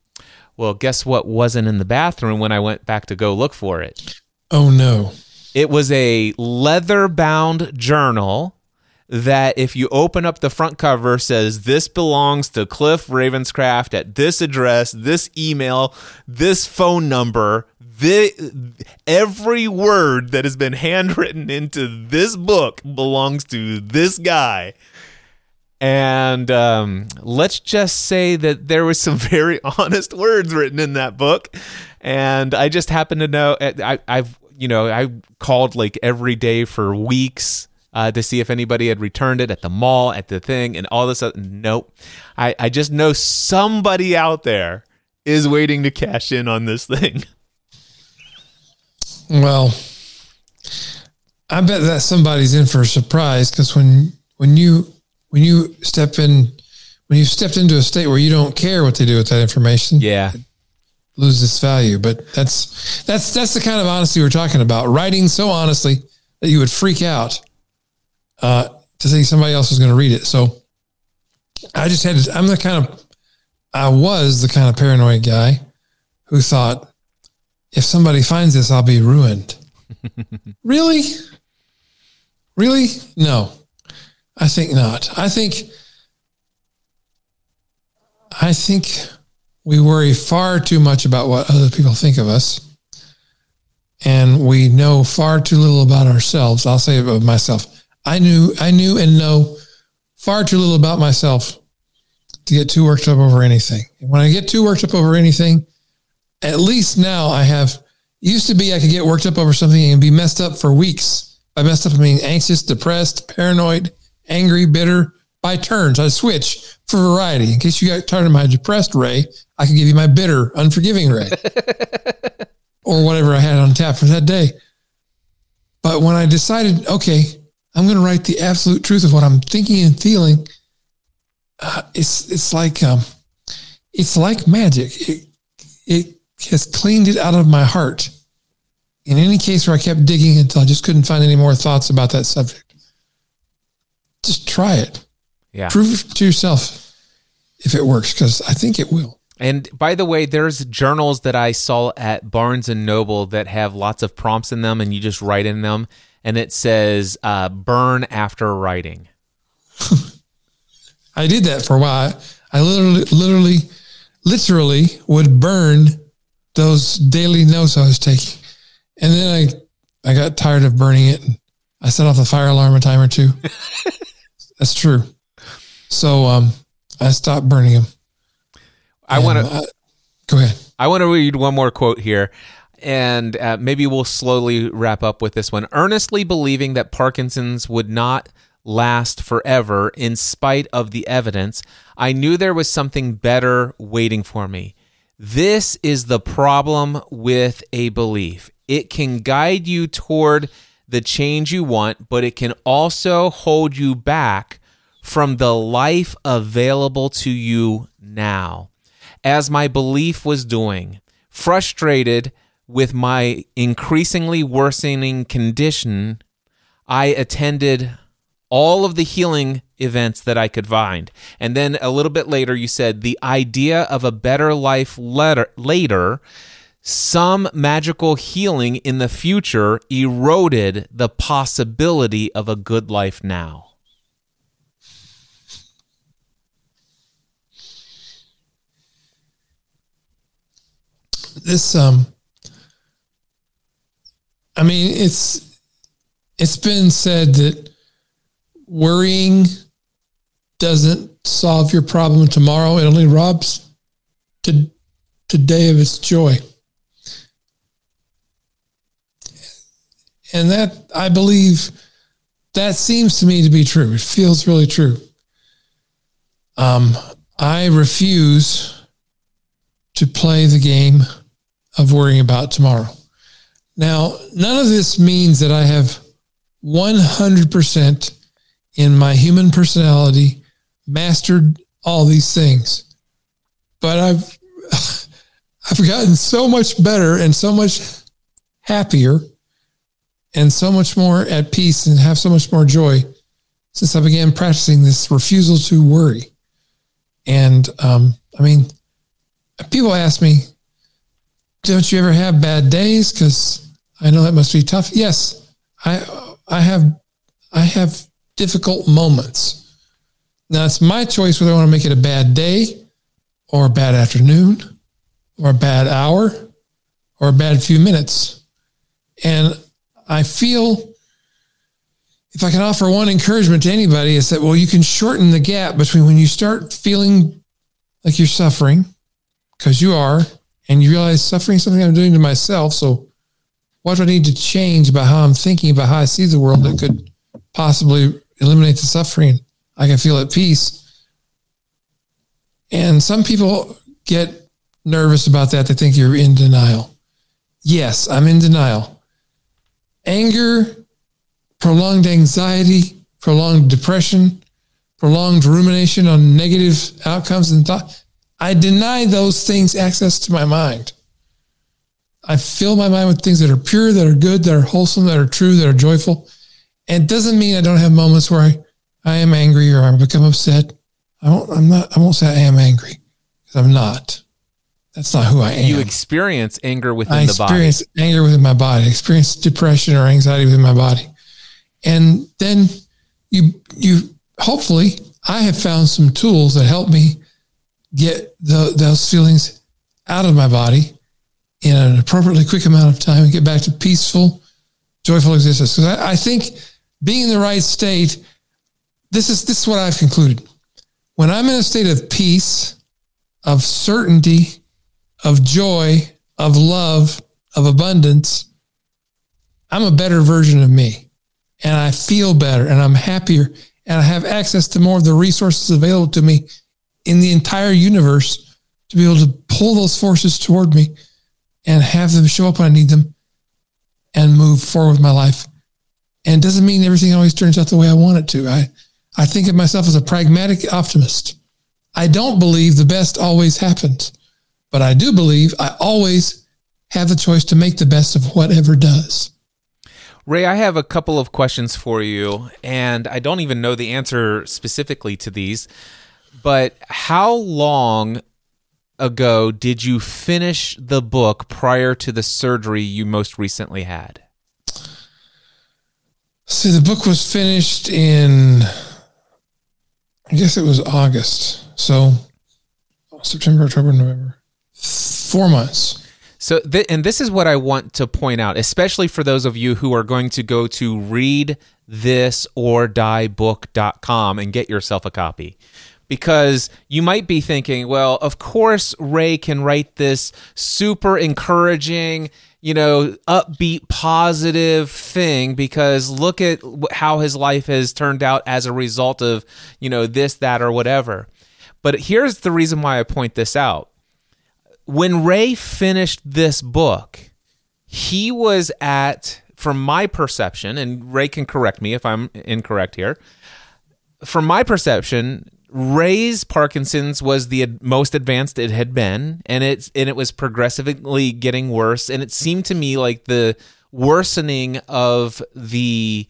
Well, guess what wasn't in the bathroom when I went back to go look for it? Oh no. It was a leather bound journal that if you open up the front cover says this belongs to Cliff Ravenscraft at this address, this email, this phone number, the, every word that has been handwritten into this book belongs to this guy. And um, let's just say that there was some very honest words written in that book. And I just happen to know I, I've you know I called like every day for weeks uh, to see if anybody had returned it at the mall at the thing and all this. Other, nope. I I just know somebody out there is waiting to cash in on this thing. Well, I bet that somebody's in for a surprise because when when you when you step in when you stepped into a state where you don't care what they do with that information, Yeah. lose its value. But that's that's that's the kind of honesty we're talking about. Writing so honestly that you would freak out uh, to think somebody else was going to read it. So I just had to, I'm the kind of I was the kind of paranoid guy who thought if somebody finds this, I'll be ruined. really? Really? No. I think not. I think I think we worry far too much about what other people think of us. And we know far too little about ourselves. I'll say it about myself. I knew I knew and know far too little about myself to get too worked up over anything. And when I get too worked up over anything, at least now I have used to be I could get worked up over something and be messed up for weeks. I messed up I mean anxious, depressed, paranoid, angry, bitter by turns. I switch for variety. In case you got tired of my depressed Ray, I could give you my bitter, unforgiving Ray. or whatever I had on tap for that day. But when I decided, okay, I'm going to write the absolute truth of what I'm thinking and feeling, uh, it's it's like um, it's like magic. It it has cleaned it out of my heart. In any case where I kept digging until I just couldn't find any more thoughts about that subject, just try it. Yeah. Prove it to yourself if it works, because I think it will. And by the way, there's journals that I saw at Barnes and Noble that have lots of prompts in them, and you just write in them, and it says uh, "burn after writing." I did that for a while. I literally, literally, literally would burn those daily notes I was taking, and then I, I got tired of burning it. And I set off the fire alarm a time or two. That's true. So um, I stopped burning them. I want to. Uh, go ahead. I want to read one more quote here, and uh, maybe we'll slowly wrap up with this one. Earnestly believing that Parkinson's would not last forever in spite of the evidence, I knew there was something better waiting for me. This is the problem with a belief. It can guide you toward the change you want, but it can also hold you back from the life available to you now as my belief was doing. Frustrated with my increasingly worsening condition, I attended all of the healing events that I could find. And then a little bit later, you said the idea of a better life letter, later, some magical healing in the future eroded the possibility of a good life now. This um I mean it's it's been said that worrying doesn't solve your problem tomorrow. It only robs to, today of its joy. And that I believe that seems to me to be true. It feels really true. Um, I refuse to play the game of worrying about tomorrow. Now, none of this means that I have 100% in my human personality mastered all these things. But I've I've gotten so much better and so much happier and so much more at peace and have so much more joy since I began practicing this refusal to worry. And um, I mean, people ask me, "Don't you ever have bad days?" Because I know that must be tough. Yes, I I have I have difficult moments. Now it's my choice whether I want to make it a bad day, or a bad afternoon, or a bad hour, or a bad few minutes. And I feel if I can offer one encouragement to anybody, is that, well, you can shorten the gap between when you start feeling like you're suffering, because you are, and you realize suffering is something I'm doing to myself. So, what do I need to change about how I'm thinking about how I see the world that could possibly eliminate the suffering? I can feel at peace. And some people get nervous about that. They think you're in denial. Yes, I'm in denial. Anger, prolonged anxiety, prolonged depression, prolonged rumination on negative outcomes and thought. I deny those things access to my mind. I fill my mind with things that are pure, that are good, that are wholesome, that are true, that are joyful. And it doesn't mean I don't have moments where I, I am angry or I become upset. I won't, I'm not, I won't say I am angry because I'm not. That's not who I am. You experience anger within I the body. experience anger within my body. I experience depression or anxiety within my body. And then you, you, hopefully I have found some tools that help me get the, those feelings out of my body in an appropriately quick amount of time and get back to peaceful, joyful existence. Because I, I think being in the right state, this is this is what I've concluded. When I'm in a state of peace, of certainty, of joy, of love, of abundance, I'm a better version of me. And I feel better and I'm happier and I have access to more of the resources available to me in the entire universe to be able to pull those forces toward me and have them show up when I need them and move forward with my life. And doesn't mean everything always turns out the way I want it to. I, I think of myself as a pragmatic optimist. I don't believe the best always happens, but I do believe I always have the choice to make the best of whatever does. Ray, I have a couple of questions for you, and I don't even know the answer specifically to these. But how long ago did you finish the book prior to the surgery you most recently had? See, the book was finished in, I guess it was August. So September, October, November, four months. So, th- and this is what I want to point out, especially for those of you who are going to go to readthisordiebook.com and get yourself a copy. Because you might be thinking, well, of course, Ray can write this super encouraging, you know, upbeat, positive thing because look at how his life has turned out as a result of, you know, this, that, or whatever. But here's the reason why I point this out when Ray finished this book, he was at, from my perception, and Ray can correct me if I'm incorrect here. From my perception, Ray's Parkinson's was the ad- most advanced it had been, and it's and it was progressively getting worse. And it seemed to me like the worsening of the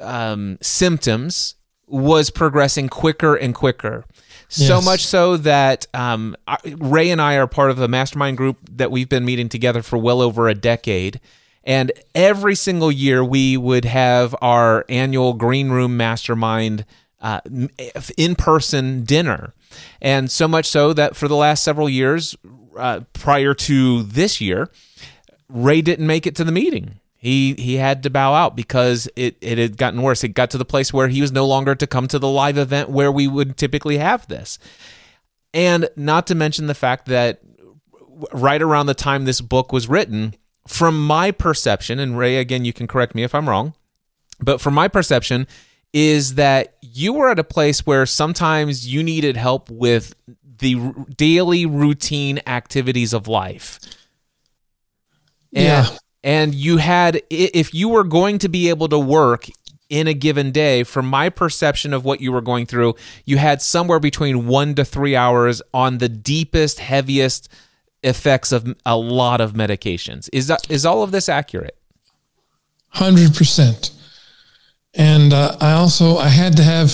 um, symptoms was progressing quicker and quicker. So Yes. much so that um, Ray and I are part of a mastermind group that we've been meeting together for well over a decade. And every single year, we would have our annual Green Room Mastermind uh, in person dinner. And so much so that for the last several years, uh, prior to this year, Ray didn't make it to the meeting. He he had to bow out because it, it had gotten worse. It got to the place where he was no longer to come to the live event where we would typically have this. And not to mention the fact that right around the time this book was written, from my perception, and Ray, again, you can correct me if I'm wrong, but from my perception, is that you were at a place where sometimes you needed help with the r- daily routine activities of life. And, Yeah. And you had, if you were going to be able to work in a given day, from my perception of what you were going through, you had somewhere between one to three hours on the deepest, heaviest effects of a lot of medications. Is that is all of this accurate? Hundred percent. And uh, I also I had to have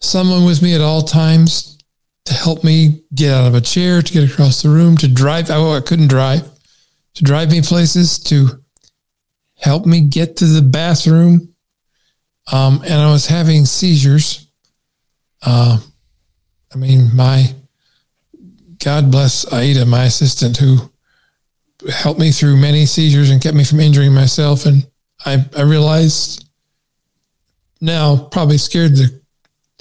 someone with me at all times to help me get out of a chair, to get across the room, to drive. Oh, I couldn't drive. To drive me places, to help me get to the bathroom. Um, and I was having seizures. Uh, I mean, my God bless Aida, my assistant, who helped me through many seizures and kept me from injuring myself. And I, I realized now probably scared the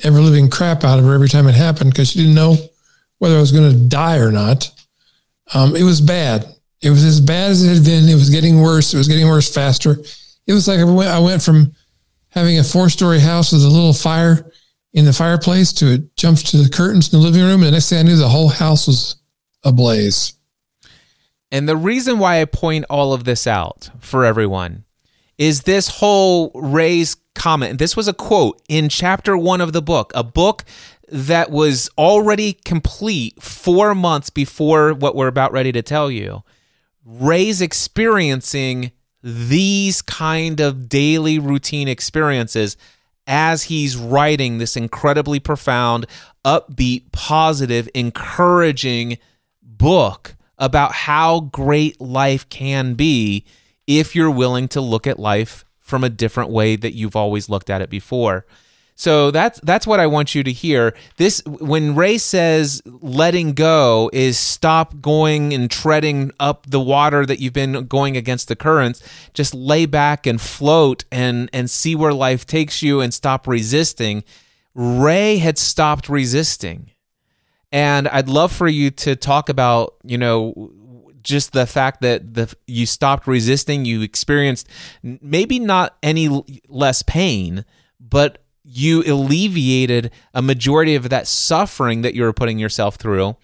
ever living crap out of her every time it happened because she didn't know whether I was going to die or not. Um, it was bad. It was as bad as it had been. It was getting worse. It was getting worse faster. It was like I went, I went from having a four story house with a little fire in the fireplace to it jumps to the curtains in the living room. And the next thing I knew, the whole house was ablaze. And the reason why I point all of this out for everyone is this whole Ray's comment. This was a quote in chapter one of the book, a book that was already complete four months before what we're about ready to tell you. Ray's experiencing these kind of daily routine experiences as he's writing this incredibly profound, upbeat, positive, encouraging book about how great life can be if you're willing to look at life from a different way that you've always looked at it before. So that's that's what I want you to hear. This when Ray says letting go is stop going and treading up the water that you've been going against the currents. Just lay back and float and and see where life takes you and stop resisting. Ray had stopped resisting. And I'd love for you to talk about, you know, just the fact that the you stopped resisting, you experienced maybe not any less pain, but you alleviated a majority of that suffering that you were putting yourself through.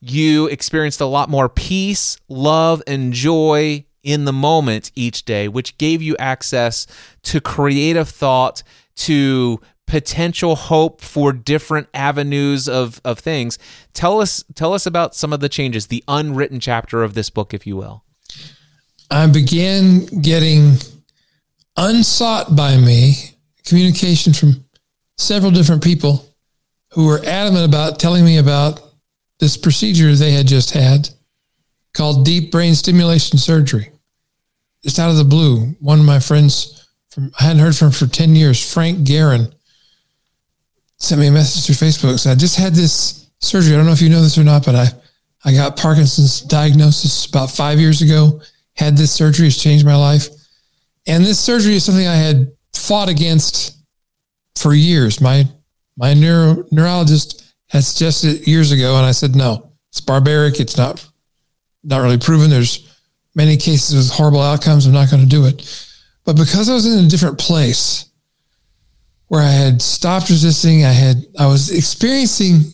You experienced a lot more peace, love, and joy in the moment each day, which gave you access to creative thought, to potential hope for different avenues of, of things. Tell us tell us about some of the changes, the unwritten chapter of this book, if you will. I began getting unsought by me communication from several different people who were adamant about telling me about this procedure they had just had called deep brain stimulation surgery. Just out of the blue, one of my friends from I hadn't heard from for 10 years, Frank Guerin, sent me a message through Facebook. Said, I just had this surgery. I don't know if you know this or not, but I, I got Parkinson's diagnosis about five years ago. Had this surgery, it's changed my life. And this surgery is something I had fought against for years. My my neuro, neurologist had suggested it years ago, and I said no. It's barbaric. It's not not really proven. There's many cases with horrible outcomes. I'm not going to do it. But because I was in a different place where I had stopped resisting, I had I was experiencing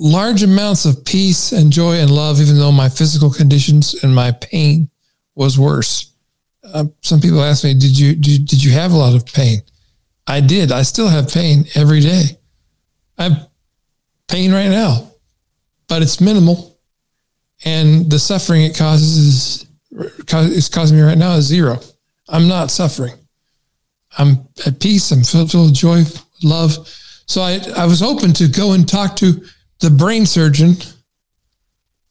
large amounts of peace and joy and love, even though my physical conditions and my pain was worse. Uh, some people ask me, "Did you did, did you have a lot of pain?" I did. I still have pain every day. I have pain right now, but it's minimal, and the suffering it causes is it's causing me right now is zero. I'm not suffering. I'm at peace. I'm filled, with joy, love. So I, I was open to go and talk to the brain surgeon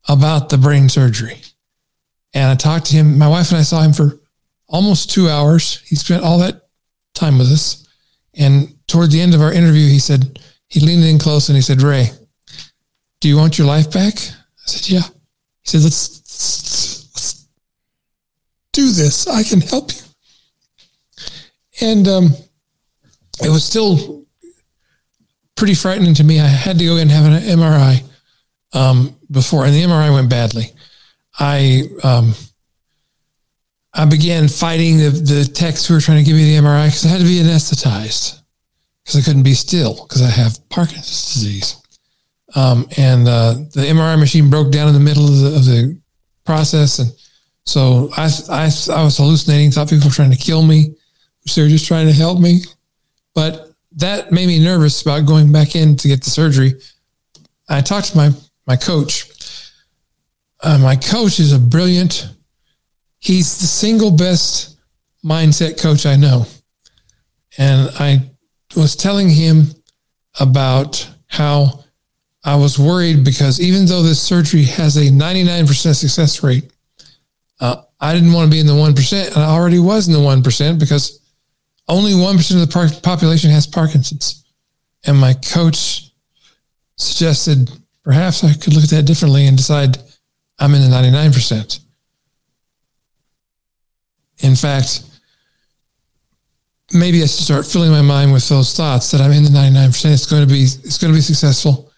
about the brain surgery. And I talked to him. My wife and I saw him for almost two hours. He spent all that time with us. And toward the end of our interview, he said, he leaned in close and he said, Ray, do you want your life back? I said, yeah. He He said, let's, let's, let's do this. I can help you. And um, it was still pretty frightening to me. I had to go in and have an MRI um, before, and the MRI went badly. I um, I began fighting the, the techs who were trying to give me the MRI because I had to be anesthetized because I couldn't be still because I have Parkinson's disease. Um, and uh, the MRI machine broke down in the middle of the, of the process, and so I, I I was hallucinating. Thought people were trying to kill me, they were just trying to help me. But that made me nervous about going back in to get the surgery. I talked to my my coach. Uh, my coach is a brilliant. He's the single best mindset coach I know, and I was telling him about how I was worried because even though this surgery has a 99% success rate, uh, I didn't want to be in the 1%. And I already was in the 1% because only 1% of the population has Parkinson's. And my coach suggested perhaps I could look at that differently and decide I'm in the 99%. In fact, maybe I should start filling my mind with those thoughts that I'm in the 99%. It's going to be, it's going to be successful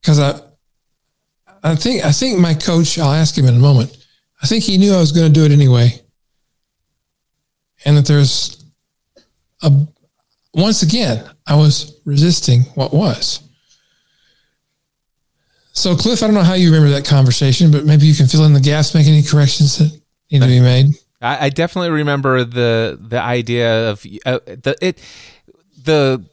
because I, I think, I think my coach, I'll ask him in a moment. I think he knew I was going to do it anyway. And that there's once again, I was resisting what was. So, Cliff, I don't know how you remember that conversation, but maybe you can fill in the gaps, make any corrections that need to be made. I, I definitely remember the the idea of uh, the it the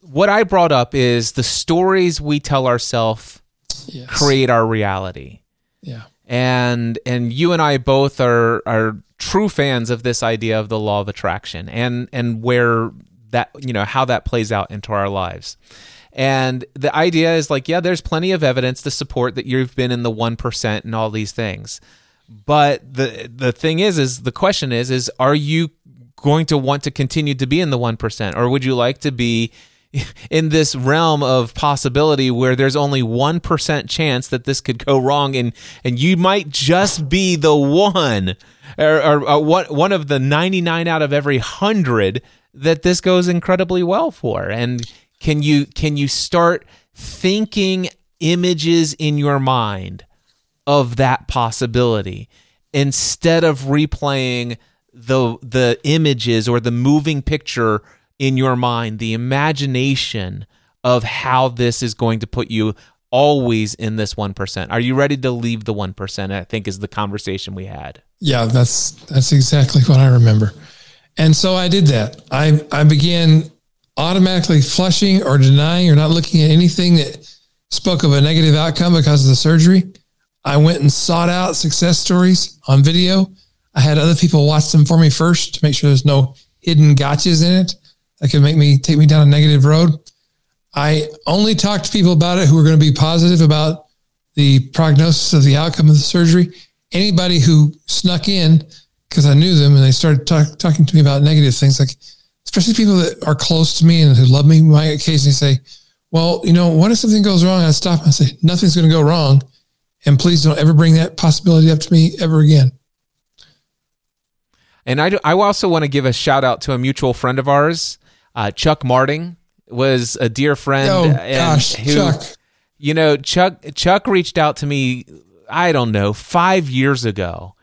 what I brought up is the stories we tell ourselves Yes. create our reality. Yeah. and and you and I both are are true fans of this idea of the law of attraction and and where that you know how that plays out into our lives. And the idea is like, yeah, there's plenty of evidence to support that you've been in the 1% and all these things. But the the thing is is the question is is are you going to want to continue to be in the 1% or would you like to be in this realm of possibility where there's only 1% chance that this could go wrong and and you might just be the one or, or, uh, or one one of the 99 out of every 100 that this goes incredibly well for. And can you can you start thinking images in your mind of that possibility instead of replaying the the images or the moving picture in your mind the imagination of how this is going to put you always in this 1% are you ready to leave the 1% i think is the conversation we had Yeah, that's that's exactly what I remember. And so I did that. I I began automatically flushing or denying or not looking at anything that spoke of a negative outcome because of the surgery. I went and sought out success stories on video. I had other people watch them for me first to make sure there's no hidden gotchas in it that could make me take me down a negative road. I only talked to people about it who were going to be positive about the prognosis of the outcome of the surgery. Anybody who snuck in because I knew them and they started talk, talking to me about negative things, like especially people that are close to me and who love me, might occasionally say, "Well, you know, what if something goes wrong?" I stop and I say, "Nothing's going to go wrong, and please don't ever bring that possibility up to me ever again." And I, do, I also want to give a shout out to a mutual friend of ours, uh, Chuck Marting was a dear friend. Oh and gosh, who- Chuck. You know, Chuck Chuck reached out to me, I don't know, five years ago.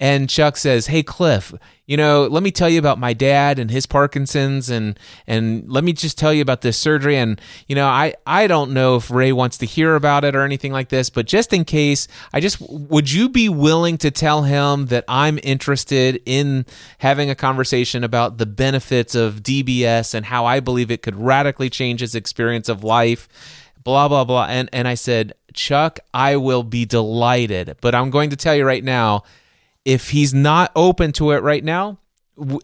And Chuck says, Hey Cliff, you know, let me tell you about my dad and his Parkinson's and and let me just tell you about this surgery. And, you know, I, I don't know if Ray wants to hear about it or anything like this, but just in case, I just would you be willing to tell him that I'm interested in having a conversation about the benefits of DBS and how I believe it could radically change his experience of life? blah blah blah and and I said Chuck I will be delighted but I'm going to tell you right now if he's not open to it right now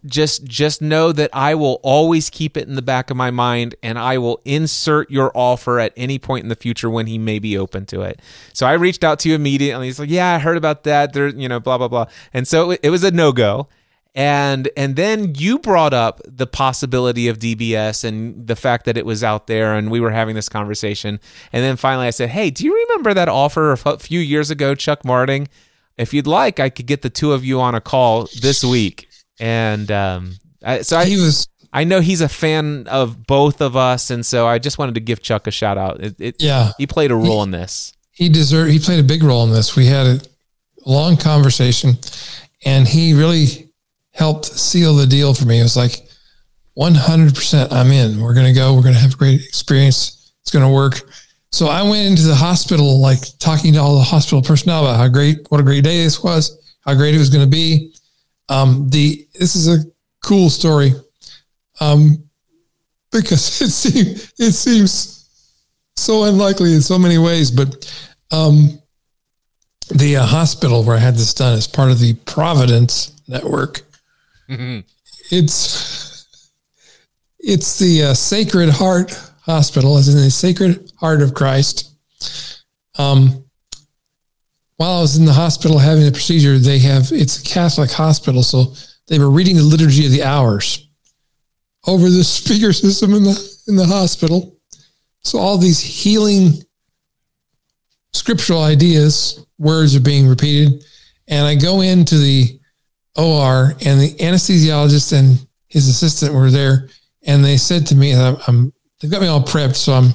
just just know that I will always keep it in the back of my mind and I will insert your offer at any point in the future when he may be open to it. So I reached out to you immediately. He's like, "Yeah, I heard about that." There, you know, blah blah blah. And so it, was a no-go. and and then you brought up the possibility of DBS and the fact that it was out there, and we were having this conversation. And then finally, I said, "Hey, do you remember that offer a few years ago, Chuck Marting? If you'd like, I could get the two of you on a call this week." And um, I, so I He was I know he's a fan of both of us, and so I just wanted to give Chuck a shout out. It, it, Yeah. he played a role in this. he deserved he played a big role in this we had a long conversation and he really helped seal the deal for me it was like 100% i'm in we're going to go we're going to have a great experience it's going to work so i went into the hospital like talking to all the hospital personnel about how great what a great day this was how great it was going to be um, the this is a cool story um, because it seems it seems so unlikely in so many ways, but um, the uh, hospital where I had this done is part of the Providence Network. It's it's the uh, Sacred Heart Hospital, as in the Sacred Heart of Christ. Um, while I was in the hospital having the procedure, they have it's a Catholic hospital, so they were reading the liturgy of the hours over the speaker system in the in the hospital. So all these healing scriptural ideas, words are being repeated. And I go into the OR and the anesthesiologist and his assistant were there. And they said to me, I'm, I'm they've got me all prepped. So I'm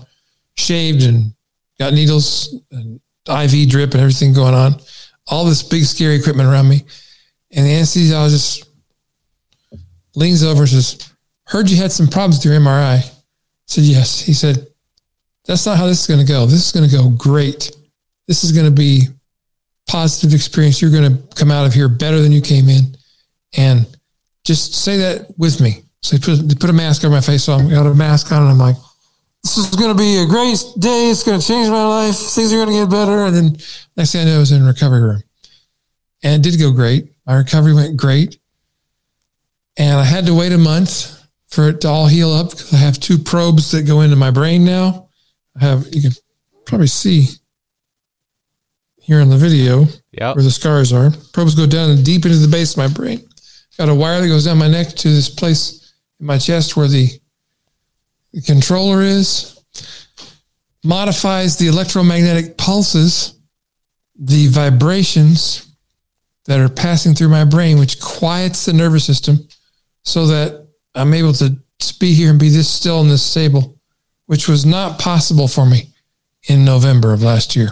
shaved and got needles and IV drip and everything going on. All this big, scary equipment around me. And the anesthesiologist leans over and says, heard you had some problems with your MRI. I said, yes. He said, that's not how this is going to go. This is going to go great. This is going to be positive experience. You're going to come out of here better than you came in. And just say that with me. So they put, they put a mask over my face. So I got a mask on and I'm like, this is going to be a great day. It's going to change my life. Things are going to get better. And then next thing I know, I was in recovery room and it did go great. My recovery went great. And I had to wait a month for it to all heal up because I have two probes that go into my brain now. I have, you can probably see here in the video Yep. where the scars are. Probes go down and deep into the base of my brain. Got a wire that goes down my neck to this place in my chest where the, the controller is. Modifies the electromagnetic pulses, the vibrations that are passing through my brain, which quiets the nervous system so that I'm able to be here and be this still and this stable, which was not possible for me in November of last year.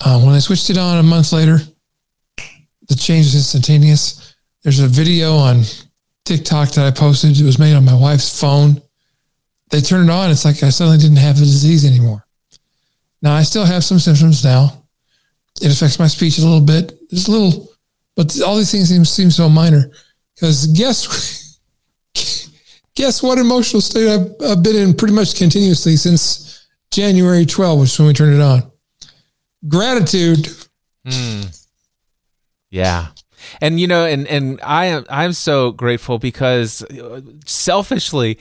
Uh, when I switched it on a month later, the change was instantaneous. There's a video on TikTok that I posted. It was made on my wife's phone. They turned it on. It's like I suddenly didn't have the disease anymore. Now I still have some symptoms now. It affects my speech a little bit. It's a little, but all these things seem, seem so minor. Because guess, guess what emotional state I've, I've been in pretty much continuously since January 12, which is when we turned it on. Gratitude. Hmm. Yeah. And you know, and and I am I'm so grateful because uh, selfishly,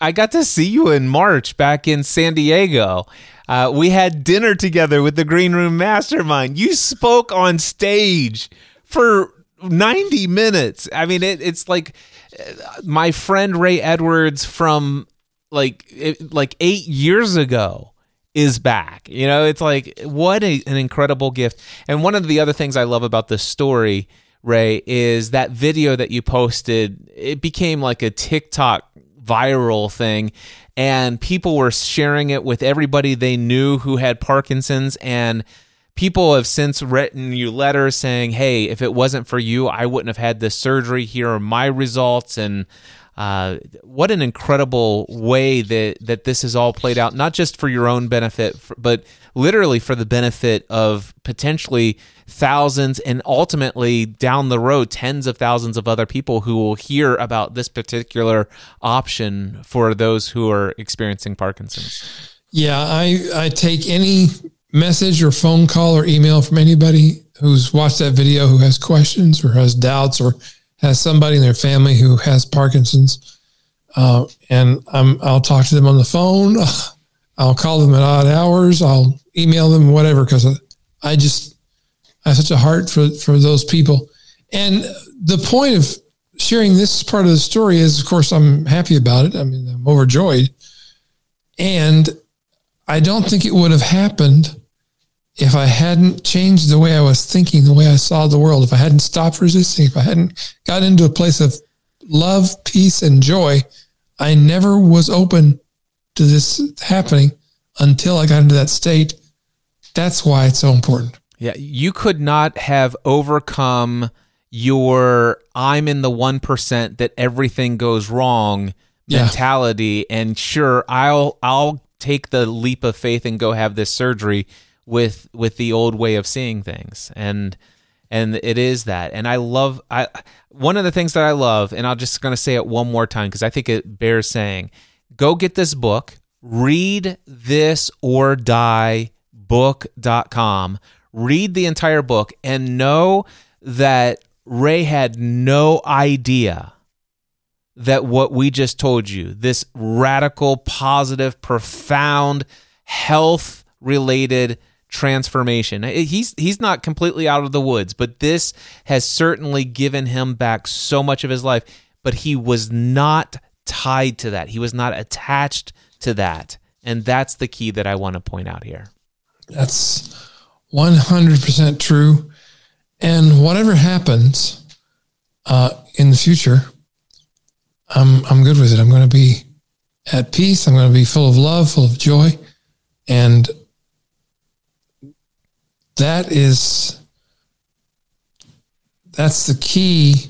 I got to see you in March back in San Diego. Uh, we had dinner together with the Green Room Mastermind. You spoke on stage for 90 minutes. I mean, it, it's like uh, my friend Ray Edwards from like it, like eight years ago is back. You know, it's like what a, an incredible gift. And one of the other things I love about this story, Ray, is that video that you posted. It became like a TikTok viral thing and people were sharing it with everybody they knew who had Parkinson's and people have since written you letters saying, "Hey, if it wasn't for you, I wouldn't have had this surgery. Here are my results." And uh, what an incredible way that that this has all played out, not just for your own benefit, but literally for the benefit of potentially thousands and ultimately down the road tens of thousands of other people who will hear about this particular option for those who are experiencing Parkinson's. Yeah, I, I take any message or phone call or email from anybody who's watched that video who has questions or has doubts or has somebody in their family who has Parkinson's. Uh, and I'm, I'll talk to them on the phone. I'll call them at odd hours. I'll email them, whatever, because I just I have such a heart for, for those people. And the point of sharing this part of the story is, of course, I'm happy about it. I mean, I'm overjoyed. And I don't think it would have happened if I hadn't changed the way I was thinking, the way I saw the world, if I hadn't stopped resisting, if I hadn't got into a place of love, peace, and joy, I never was open to this happening until I got into that state. That's why it's so important. Yeah, you could not have overcome your I'm in the 1% that everything goes wrong Yeah. mentality and sure I'll I'll take the leap of faith and go have this surgery with with the old way of seeing things. And and it is that. And I love I one of the things that I love and I'm just going to say it one more time because I think it bears saying. Go get this book. Read this or die book.com. Read the entire book and know that Ray had no idea that what we just told you, this radical, positive, profound, health related transformation. He's he's not completely out of the woods, but this has certainly given him back so much of his life, but he was not tied to that. He was not attached to that. And that's the key that I want to point out here. That's 100% true. And whatever happens uh, in the future, I'm, I'm good with it. I'm going to be at peace. I'm going to be full of love, full of joy. And that is, that's the key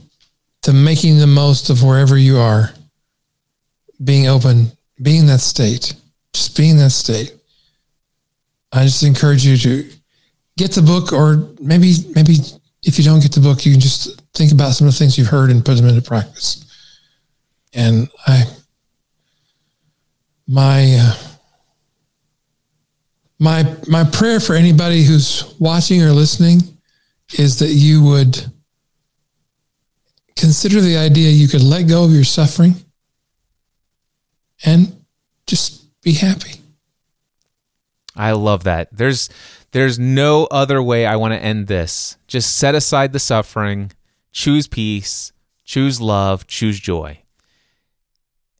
to making the most of wherever you are, being open, being that state, just being that state. I just encourage you to get the book, or maybe maybe if you don't get the book, you can just think about some of the things you've heard and put them into practice. And I, my uh, my my prayer for anybody who's watching or listening is that you would consider the idea you could let go of your suffering and just be happy. I love that. There's there's no other way I want to end this. Just set aside the suffering, choose peace, choose love, choose joy.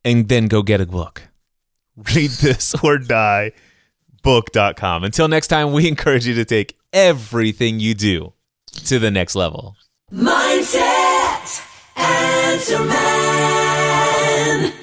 And then go get a book. Read this or die book.com. Until next time, we encourage you to take everything you do to the next level. Mindset Answer Man.